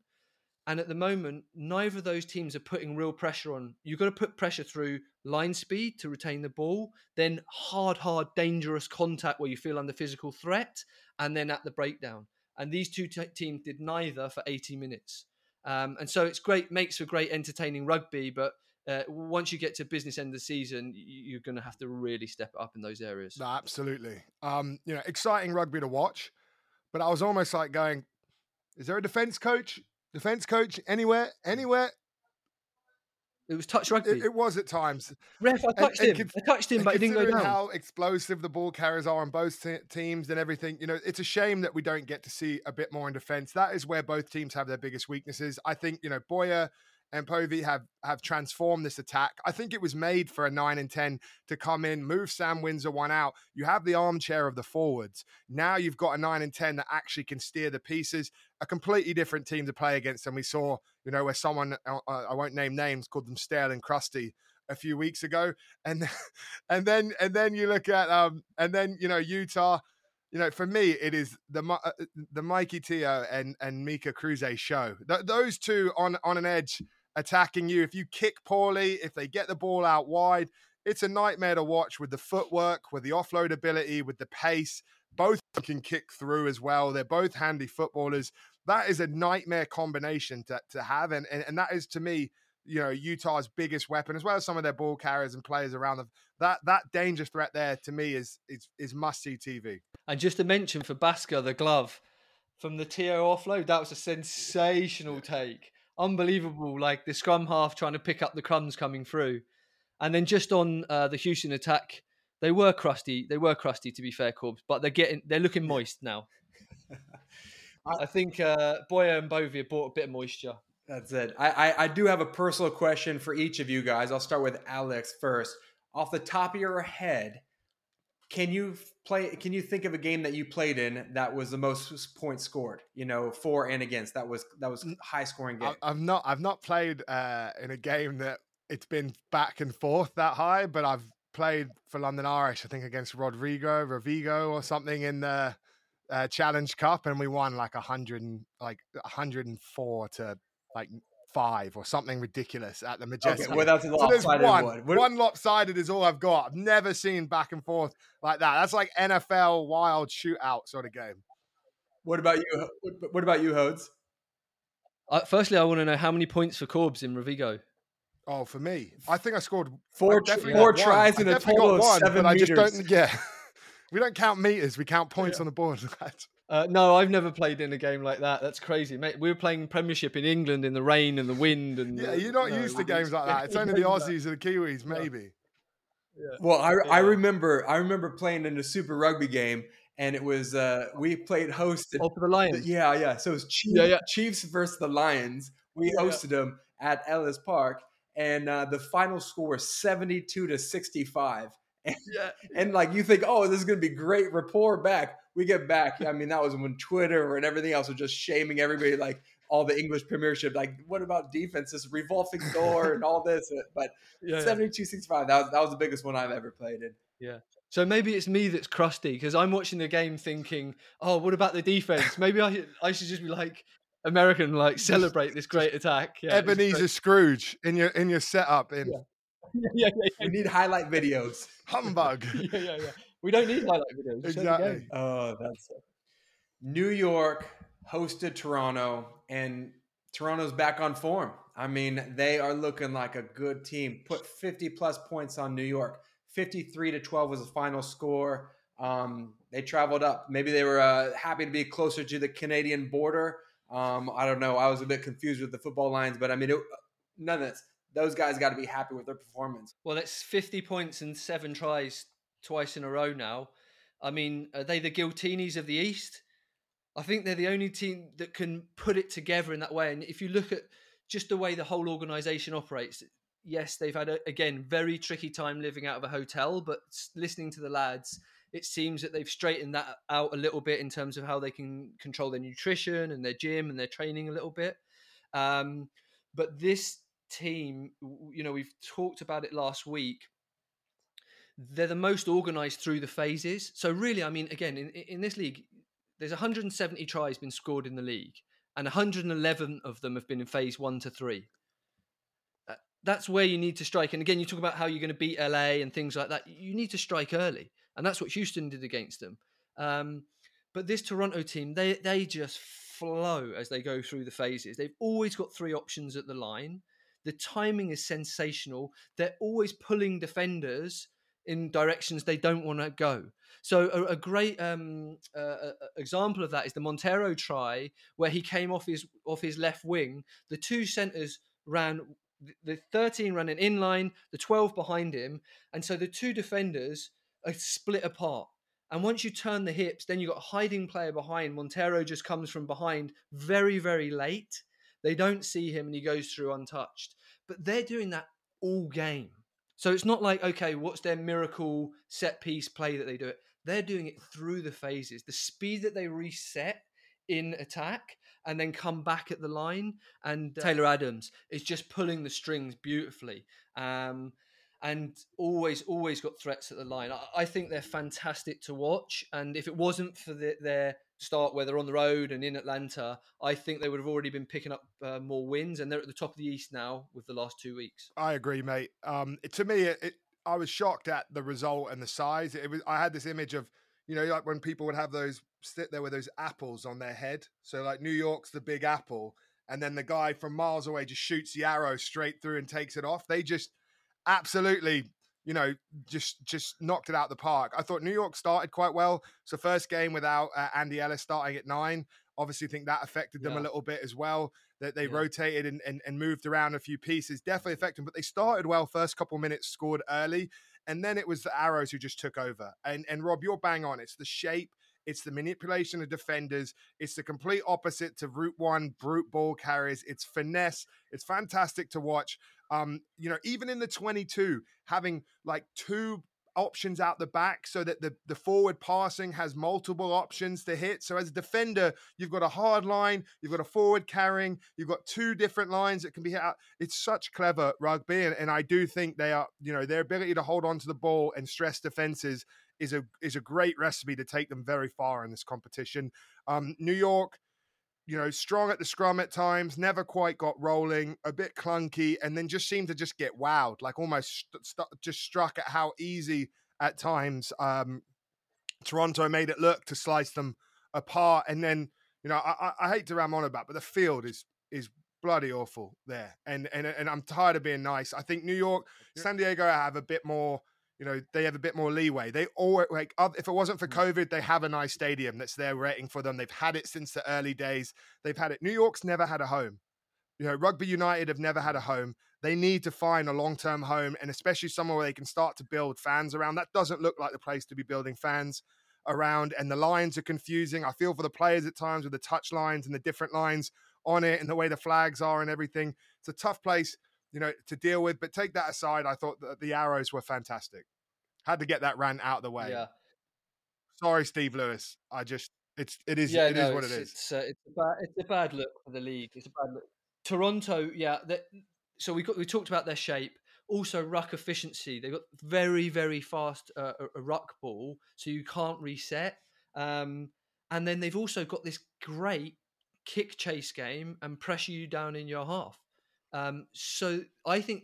C: And at the moment, neither of those teams are putting real pressure on. You've got to put pressure through line speed to retain the ball, then hard, hard, dangerous contact where you feel under physical threat, and then at the breakdown and these two t- teams did neither for 80 minutes. Um, and so it's great, makes for great entertaining rugby, but uh, once you get to business end of the season, you're going to have to really step up in those areas.
B: No, absolutely. Um, you know, exciting rugby to watch, but I was almost like going, "Is there a defense coach? Defense coach anywhere? Anywhere?
C: It was touch rugby.
B: It, it was at times.
C: Ref, I touched and, him. And I touched him, but he didn't go down.
B: How explosive the ball carriers are on both te- teams and everything. You know, it's a shame that we don't get to see a bit more in defence. That is where both teams have their biggest weaknesses. I think you know Boyer and Povey have have transformed this attack. I think it was made for a nine and ten to come in, move Sam Windsor one out. You have the armchair of the forwards. Now you've got a nine and ten that actually can steer the pieces. A completely different team to play against. And we saw, you know, where someone uh, uh I won't name names called them stale and crusty a few weeks ago, and [laughs] and then and then you look at um and then you know Utah you know, for me, it is the uh, the Mikey Te'o and and Mika Kruse show. Th- those two on on an edge attacking you. If you kick poorly, if they get the ball out wide, it's a nightmare to watch with the footwork, with the offload ability, with the pace. Both can kick through as well. They're both handy footballers. That is a nightmare combination to, to have. And, and, and that is, to me, you know, Utah's biggest weapon, as well as some of their ball carriers and players around them. That that danger threat there, to me, is is, is must see TV.
C: And just to mention for Basker, the glove from the Te'o offload, that was a sensational take unbelievable. Like the scrum half trying to pick up the crumbs coming through, and then just on uh, the Houston attack, they were crusty. They were crusty to be fair, Corbs, but they're getting they're looking moist now. [laughs] I think uh, Boyer and Povey brought a bit of moisture.
D: That's it. I, I, I do have a personal question for each of you guys. I'll start with Alex first. Off the top of your head, can you play? Can you think of a game that you played in that was the most points scored? You know, for and against. That was that was high scoring game.
B: I've not I've not played uh, in a game that it's been back and forth that high, but I've played for London Irish. I think against Rodrigo Rovigo or something in the uh, Challenge Cup, and we won like a hundred like hundred and four to like five or something ridiculous at the Madejski.
D: Okay, well, that's a lopsided
B: so one. One. one lopsided is all I've got. I've never seen back and forth like that. That's like NFL wild shootout sort of game.
D: What about you? What about you, Hodes?
C: Uh, firstly, I want to know how many points for Corbs in Rovigo.
B: Oh, for me, I think I scored
D: four,
B: I
D: four tries in a total of one, seven
B: but
D: meters.
B: I just don't. [laughs] Yeah, we don't count meters. We count points yeah. on the board. [laughs]
C: Uh, no, I've never played in a game like that. That's crazy, mate. We were playing Premiership in England in the rain and the wind, and
B: yeah, you're not
C: no,
B: used to games like that. It's only the [laughs] Aussies and the Kiwis, maybe.
D: Yeah. Well, I, I remember I remember playing in a Super Rugby game, and it was uh, we played host.
C: Oh, for the Lions.
D: Yeah, yeah. So it was Chiefs, yeah, yeah. Chiefs versus the Lions. We hosted them at Ellis Park, and uh, the final score was seventy-two to sixty-five. [laughs] And, yeah. and like you think, oh, this is gonna be great rapport back. We get back. I mean, that was when Twitter and everything else was just shaming everybody. Like, all the English Premiership. Like, what about defense? This revolving door and all this. Uh, but
C: Yeah,
D: 72 65, that was, that was the biggest one I've ever played in. Yeah.
C: So maybe it's me that's crusty because I'm watching the game thinking, "Oh, what about the defense? Maybe I I should just be like American, like [laughs] celebrate this great attack." Yeah,
B: Ebenezer
C: great.
B: Scrooge in your in your setup in
C: yeah, [laughs] yeah, yeah,
D: We need highlight videos.
B: humbug. [laughs]
C: yeah, yeah, yeah. We don't need highlight videos. we show
B: exactly.
D: Oh, that's New York hosted Toronto, and Toronto's back on form. I mean, they are looking like a good team. Put 50 plus points on New York. 53 to 12 was the final score. Um, they traveled up. Maybe they were uh, happy to be closer to the Canadian border. Um, I don't know. I was a bit confused with the football lines, but I mean, it, none of this. Those guys got to be happy with their performance.
C: Well, it's 50 points and seven tries twice in a row now. I mean, are they the Giltinis of the East? I think they're the only team that can put it together in that way. And if you look at just the way the whole organization operates, yes, they've had a, again very tricky time living out of a hotel. But listening to the lads, it seems that they've straightened that out a little bit in terms of how they can control their nutrition and their gym and their training a little bit. Um, but this team, you know, we've talked about it last week. They're the most organized through the phases. So really, I mean, again, in, in this league, there's 170 tries been scored in the league, and 111 of them have been in phase one to three. Uh, That's where you need to strike. And again, you talk about how you're going to beat LA and things like that. You need to strike early, and that's what Houston did against them. Um, but this Toronto team, they they just flow as they go through the phases. They've always got three options at the line. The timing is sensational. They're always pulling defenders in directions they don't want to go. So a, a great um, uh, example of that is the Montero try, where he came off his off his left wing. The two centres ran the 13 ran an inline, the 12 behind him, and so the two defenders are split apart. And once you turn the hips, then you've got a hiding player behind. Montero just comes from behind very, very late. They don't see him and he goes through untouched. But they're doing that all game. So it's not like, okay, what's their miracle set piece play that they do it? They're doing it through the phases. The speed that they reset in attack and then come back at the line. And uh, Taylor Adams is just pulling the strings beautifully. Um, and always, always got threats at the line. I, I think they're fantastic to watch. And if it wasn't for the, their start where they're on the road and in Atlanta, I think they would have already been picking up uh, more wins. And they're at the top of the East now with the last two weeks.
B: I agree, mate. Um, it- to me, it, it, I was shocked at the result and the size. It was. I had this image of, you know, like when people would have those sit there with those apples on their head. So like New York's the big apple, and then the guy from miles away just shoots the arrow straight through and takes it off. They just absolutely, you know, just just knocked it out the park. I thought New York started quite well. So first game without uh, Andy Ellis starting at nine. Obviously, think that affected them a little bit as well. That they
C: Yeah.
B: rotated and, and, and moved around a few pieces, definitely affected them. But they started well. First couple minutes scored early, and then it was the Arrows who just took over. And and Rob, you're bang on. It's the shape. It's the manipulation of defenders. It's the complete opposite to Route One brute ball carriers. It's finesse. It's fantastic to watch. Um, you know, even in the 22, having like two options out the back so that the, the forward passing has multiple options to hit. So as a defender, you've got a hard line, you've got a forward carrying, you've got two different lines that can be hit out. It's such clever rugby. And, and I do think they are, you know, their ability to hold on to the ball and stress defenses is a is a great recipe to take them very far in this competition. Um, New York, you know, strong at the scrum at times, never quite got rolling, a bit clunky, and then just seemed to just get wowed, like almost st- st- just struck at how easy at times um, Toronto made it look to slice them apart. And then, you know, I, I, I hate to ram on about, but the field is is bloody awful there, and and and I'm tired of being nice. I think New York, San Diego have a bit more. You know, they have a bit more leeway. They all like if it wasn't for mm. COVID, they have a nice stadium that's there waiting for them. They've had it since the early days. They've had it. New York's never had a home. You know, Rugby United have never had a home. They need to find a long-term home, and especially somewhere where they can start to build fans around. That doesn't look like the place to be building fans around. And the lines are confusing. I feel for the players at times with the touch lines and the different lines on it, and the way the flags are and everything. It's a tough place, you know, to deal with. But take that aside, I thought that the arrows were fantastic. Had to get that rant out of the way.
C: Yeah.
B: Sorry, Steve Lewis. I just It's it is
C: yeah,
B: it
C: no,
B: is what it
C: it's,
B: is.
C: It's, uh, it's a bad it's a bad look for the league. It's a bad look. Toronto, yeah. so we got we talked about their shape. Also, ruck efficiency. They've got very very fast uh, a, a ruck ball, so you can't reset. Um, and then they've also got this great kick chase game and pressure you down in your half. Um, so I think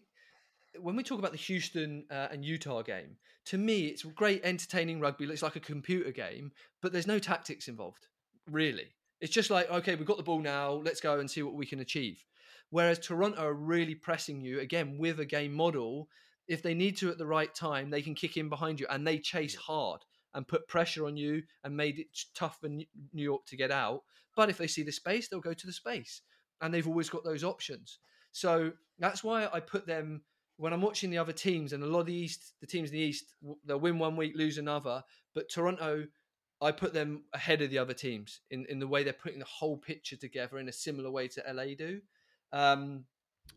C: when we talk about the Houston uh, and Utah game, to me it's great entertaining rugby. It's like a computer game, but there's no tactics involved, really. It's just like, okay, we've got the ball now, let's go and see what we can achieve. Whereas Toronto are really pressing you again with a game model. If they need to at the right time, they can kick in behind you and they chase hard and put pressure on you and made it tough for New York to get out. But if they see the space, they'll go to the space. And they've always got those options. So that's why I put them when I'm watching the other teams and a lot of the East, the teams in the East, they'll win one week, lose another. But Toronto, I put them ahead of the other teams in, in the way they're putting the whole picture together in a similar way to LA do. Um,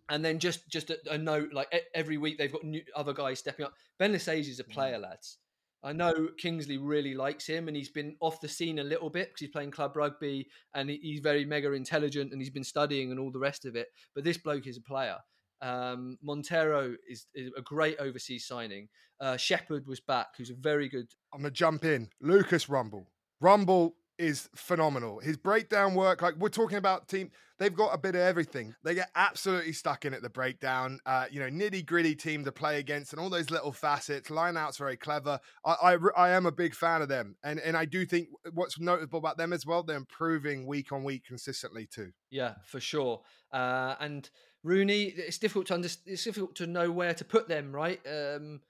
C: and then just just a, a note, like every week they've got new other guys stepping up. Ben Lesage is a player, lads. I know Kingsley really likes him, and he's been off the scene a little bit because he's playing club rugby and he's very mega intelligent and he's been studying and all the rest of it. But this bloke is a player. Um, Montero is, is a great overseas signing. Uh, Shepard was back, who's a very good.
B: I'm gonna jump in. Lucas Rumball. Rumball is phenomenal. His breakdown work, like we're talking about team, they've got a bit of everything. They get absolutely stuck in at the breakdown. Uh, you know, nitty gritty team to play against, and all those little facets. Line out's very clever. I, I I am a big fan of them, and and I do think what's notable about them as well, they're improving week on week consistently too.
C: Yeah, for sure. Uh, and RUNY, it's difficult to understand. It's difficult to know where to put them, right? Um,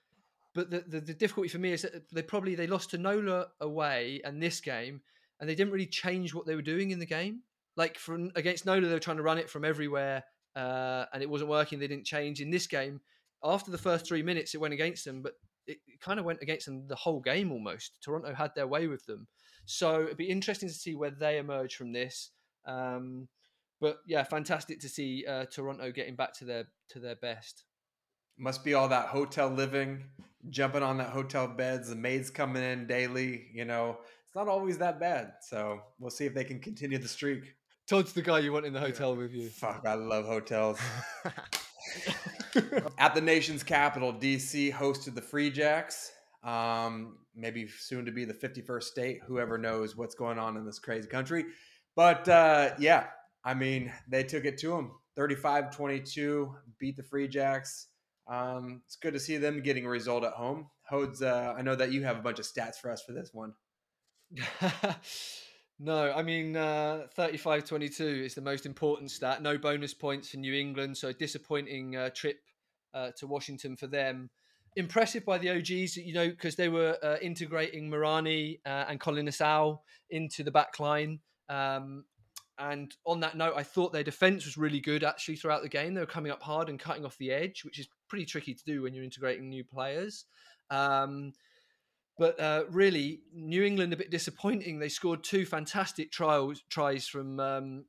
C: but the, the the difficulty for me is that they probably they lost to Nola away and this game, and they didn't really change what they were doing in the game. Like from against Nola, they were trying to run it from everywhere, uh, and it wasn't working. They didn't change in this game. After the first three minutes, it went against them, but it, it kind of went against them the whole game almost. Toronto had their way with them, so it'd be interesting to see where they emerge from this. Um, but yeah, fantastic to see uh, Toronto getting back to their to their best.
D: Must be all that hotel living, jumping on that hotel beds, the maids coming in daily. You know, not always that bad. So we'll see if they can continue the streak.
C: Todd's the guy you want in the hotel with you.
D: Fuck, I love hotels. [laughs] At the nation's capital, DC hosted the Free Jacks. Um, maybe soon to be the 51st state. Whoever knows what's going on in this crazy country. But uh, yeah, I mean, they took it to them 35 22, beat the Free Jacks. Um, it's good to see them getting a result at home. Hodes, uh, I know that you have a bunch of stats for us for this one. [laughs]
C: no, I mean, uh, 35 22 is the most important stat. No bonus points for New England. So, disappointing uh, trip uh, to Washington for them. Impressive by the OGs, you know, because they were uh, integrating Marani uh, and Colin Nassau into the back line. Um, and on that note, I thought their defense was really good actually throughout the game. They were coming up hard and cutting off the edge, which is pretty tricky to do when you're integrating new players. Um, but uh, really, New England a bit disappointing. They scored two fantastic trials tries from um,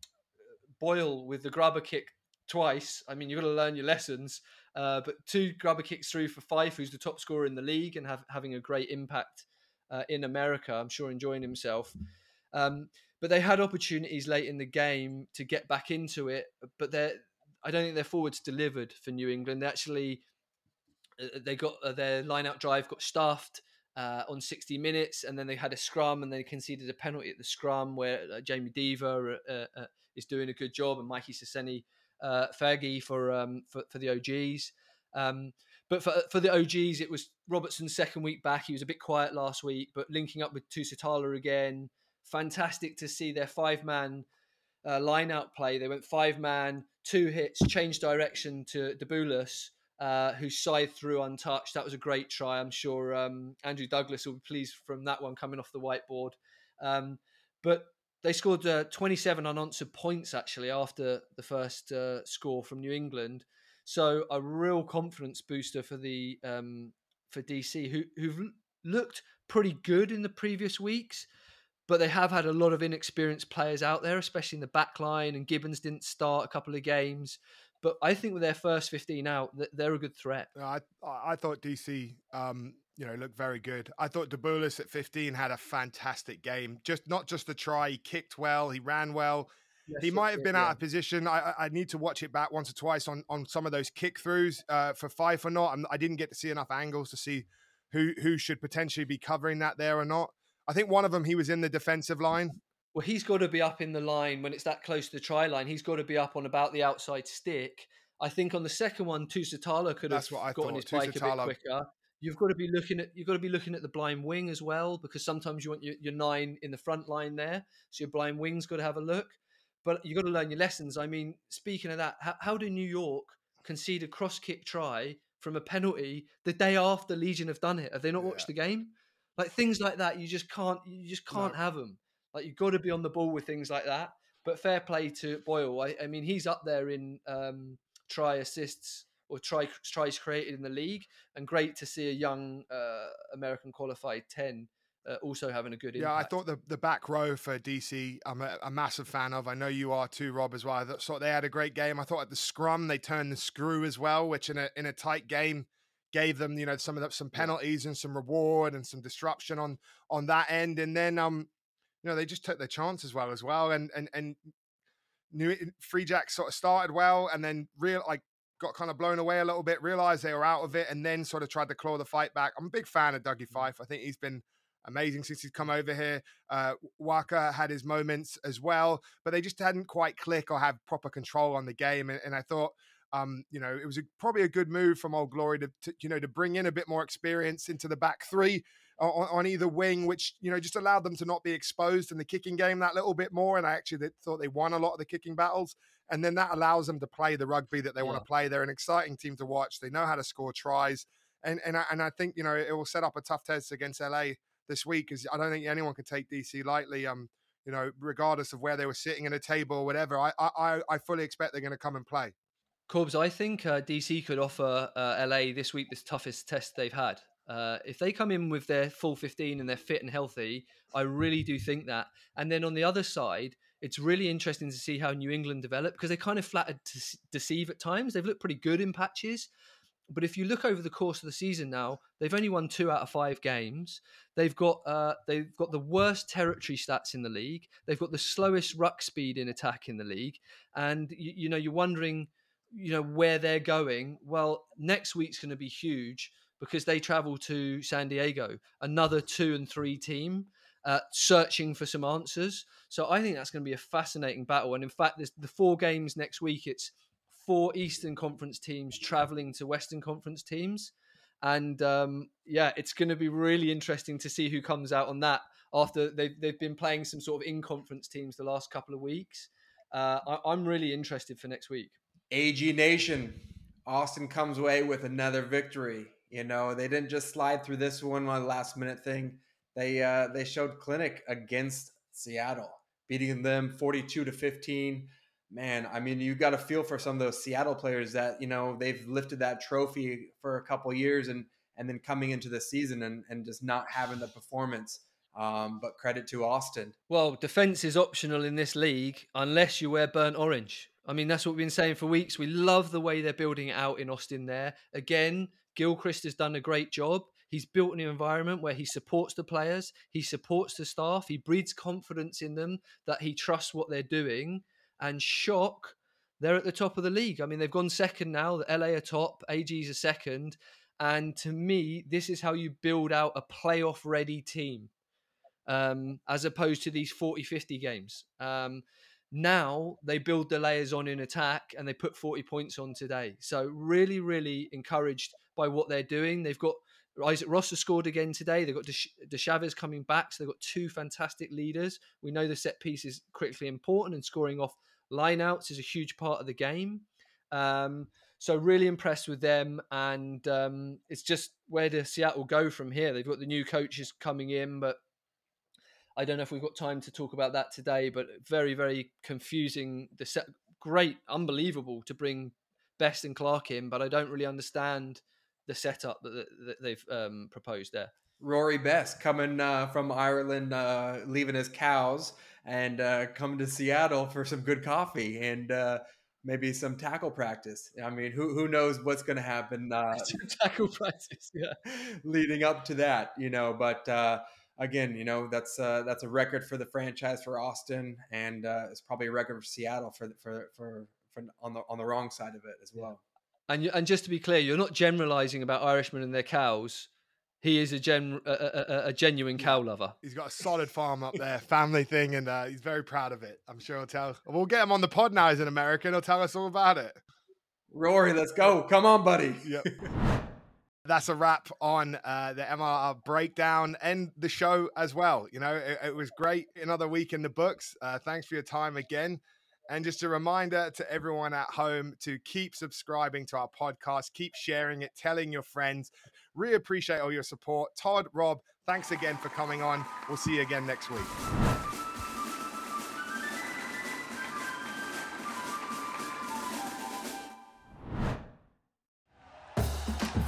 C: Boyle with the grubber kick twice. I mean, you've got to learn your lessons. Uh, but two grubber kicks through for Fife, who's the top scorer in the league and have, having a great impact uh, in America. I'm sure enjoying himself. Um, but they had opportunities late in the game to get back into it. But I don't think their forwards delivered for New England. They actually they got uh, their line out drive got stuffed uh, on 60 minutes, and then they had a scrum, and they conceded a penalty at the scrum where uh, Jamie Deaver uh, is doing a good job, and Mikey Saseni uh, Fergie for, um, for for the OGs. Um, but for for the OGs, it was Robertson's second week back. He was a bit quiet last week, but linking up with Tusitala again. Fantastic to see their five man uh, line out play. They went five man, two hits, changed direction to Debulus, uh, who scythed through untouched. That was a great try. I'm sure um, Andrew Douglas will be pleased from that one coming off the whiteboard. Um, but they scored uh, 27 unanswered points actually after the first uh, score from New England. So a real confidence booster for the um, for DC, who who've looked pretty good in the previous weeks, but they have had a lot of inexperienced players out there, especially in the back line. And Gibbons didn't start a couple of games, But I think with their first 15 out, they're a good threat.
B: I I thought DC, um, you know, looked very good. I thought Deboulis at 15 had a fantastic game. Just not just the try, he kicked well, he ran well. Yes, he might have been yeah. out of position. I, I need to watch it back once or twice on, on some of those kick throughs uh, for five or not. I'm, I did not get to see enough angles to see who who should potentially be covering that there or not. I think one of them he was in the defensive line.
C: Well, he's got to be up in the line when it's that close to the try line. He's got to be up on about the outside stick. I think on the second one, Tusitala could have got gotten his bike a bit quicker. You've got to be looking at you've got to be looking at the blind wing as well because sometimes you want your, your nine in the front line there, so your blind wing's got to have a look. But you've got to learn your lessons. I mean, speaking of that, how, how did New York concede a cross kick try from a penalty the day after Legion have done it? Have they not yeah. watched the game? Like things like that, you just can't you just can't no. have them. Like you've got to be on the ball with things like that. But fair play to Boyle. I, I mean, he's up there in um, try assists or try tries created in the league, and great to see a young uh, American qualified ten uh, also having a good
B: impact. Yeah, I thought the, the back row for DC, I'm a, a, massive fan of. I know you are too, Rob, as well. I thought they had a great game. I thought at the scrum they turned the screw as well, which in a in a tight game gave them you know some of the, some penalties and some reward and some disruption on on that end. And then um you know they just took their chance as well as well and and and New Free Jack sort of started well and then real like got kind of blown away a little bit, realized they were out of it, and then sort of tried to claw the fight back. I'm a big fan of Dougie mm. Fife. I think he's been amazing since he's come over here. Uh, Waaka had his moments as well, but they just hadn't quite click or have proper control on the game. And, and I thought, um, you know, it was a, probably a good move from Old Glory to, to, you know, to bring in a bit more experience into the back three on, on, either wing, which you know just allowed them to not be exposed in the kicking game that little bit more. And I actually thought they won a lot of the kicking battles, and then that allows them to play the rugby that they yeah. want to play. They're an exciting team to watch. They know how to score tries, and and I, and I think you know it will set up a tough test against LA this week because I don't think anyone can take DC lightly. Um, you know, regardless of where they were sitting in a table or whatever, I I, I fully expect they're going to come and play.
C: Corbs, I think uh, DC could offer uh, LA this week the toughest test they've had. Uh, if they come in with their full 15 and they're fit and healthy, I really do think that. And then on the other side, it's really interesting to see how New England develop because they kind of flattered to deceive at times. They've looked pretty good in patches. But if you look over the course of the season now, they've only won two out of five games. They've got uh, they've got the worst territory stats in the league. They've got the slowest ruck speed in attack in the league, and you, you know you're wondering, you know where they're going. Well, next week's going to be huge because they travel to San Diego, another two and three team, uh, searching for some answers. So I think that's going to be a fascinating battle. And in fact, the four games next week. It's four Eastern Conference teams traveling to Western Conference teams. And um, yeah, it's going to be really interesting to see who comes out on that after they've, they've been playing some sort of in conference teams the last couple of weeks. Uh, I, I'm really interested for next week.
D: AG Nation, Austin comes away with another victory. You know, they didn't just slide through this one on last minute thing. They uh, they showed clinic against Seattle, beating them 42 to 15. Man, I mean, you got to feel for some of those Seattle players that, you know, they've lifted that trophy for a couple years and and then coming into the season and, and just not having the performance. Um, but credit to Austin.
C: Well, defense is optional in this league unless you wear burnt orange. I mean, that's what we've been saying for weeks. We love the way they're building it out in Austin there. Again, Gilchrist has done a great job. He's built an environment where he supports the players, he supports the staff, he breeds confidence in them that he trusts what they're doing. And shock, they're at the top of the league. I mean, they've gone second now. The LA are top, AG's a second. And to me, this is how you build out a playoff ready team um, as opposed to these 40 50 games. Um, now they build the layers on in attack and they put 40 points on today. So, really, really encouraged by what they're doing. They've got Isaac Ross has scored again today. They've got De Chavez coming back. So, they've got two fantastic leaders. We know the set piece is critically important and scoring off lineouts is a huge part of the game. Um, so, really impressed with them. And um, it's just where does Seattle go from here? They've got the new coaches coming in, but I don't know if we've got time to talk about that today, but very, very confusing. The set, great, unbelievable to bring Best and Clarke in, but I don't really understand the setup that, that they've um, proposed there.
D: Rory Best coming uh, from Ireland, uh, leaving his cows and uh, coming to Seattle for some good coffee. And uh, maybe some tackle practice. I mean, who who knows what's going to happen? Uh, [laughs]
C: tackle practice, yeah, [laughs]
D: leading up to that, you know. But uh, again, you know, that's uh, that's a record for the franchise for Austin, and uh, it's probably a record for Seattle for for for, for on the on the wrong side of it as well.
C: And and just to be clear, you're not generalising about Irishmen and their cows he is a, gen, a, a, a, genuine cow lover.
B: He's got a solid farm up there, family thing, and uh, he's very proud of it. I'm sure he'll tell. We'll get him on the pod now. He's an American. He'll tell us all about it.
D: Rory, let's go. Come on, buddy.
B: Yep. [laughs] That's a wrap on uh, the MLR breakdown and the show as well. You know, it, it was great. Another week in the books. Uh, thanks for your time again. And just a reminder to everyone at home to keep subscribing to our podcast, keep sharing it, telling your friends. Really appreciate all your support. Todd, Rob, thanks again for coming on. We'll see you again next week.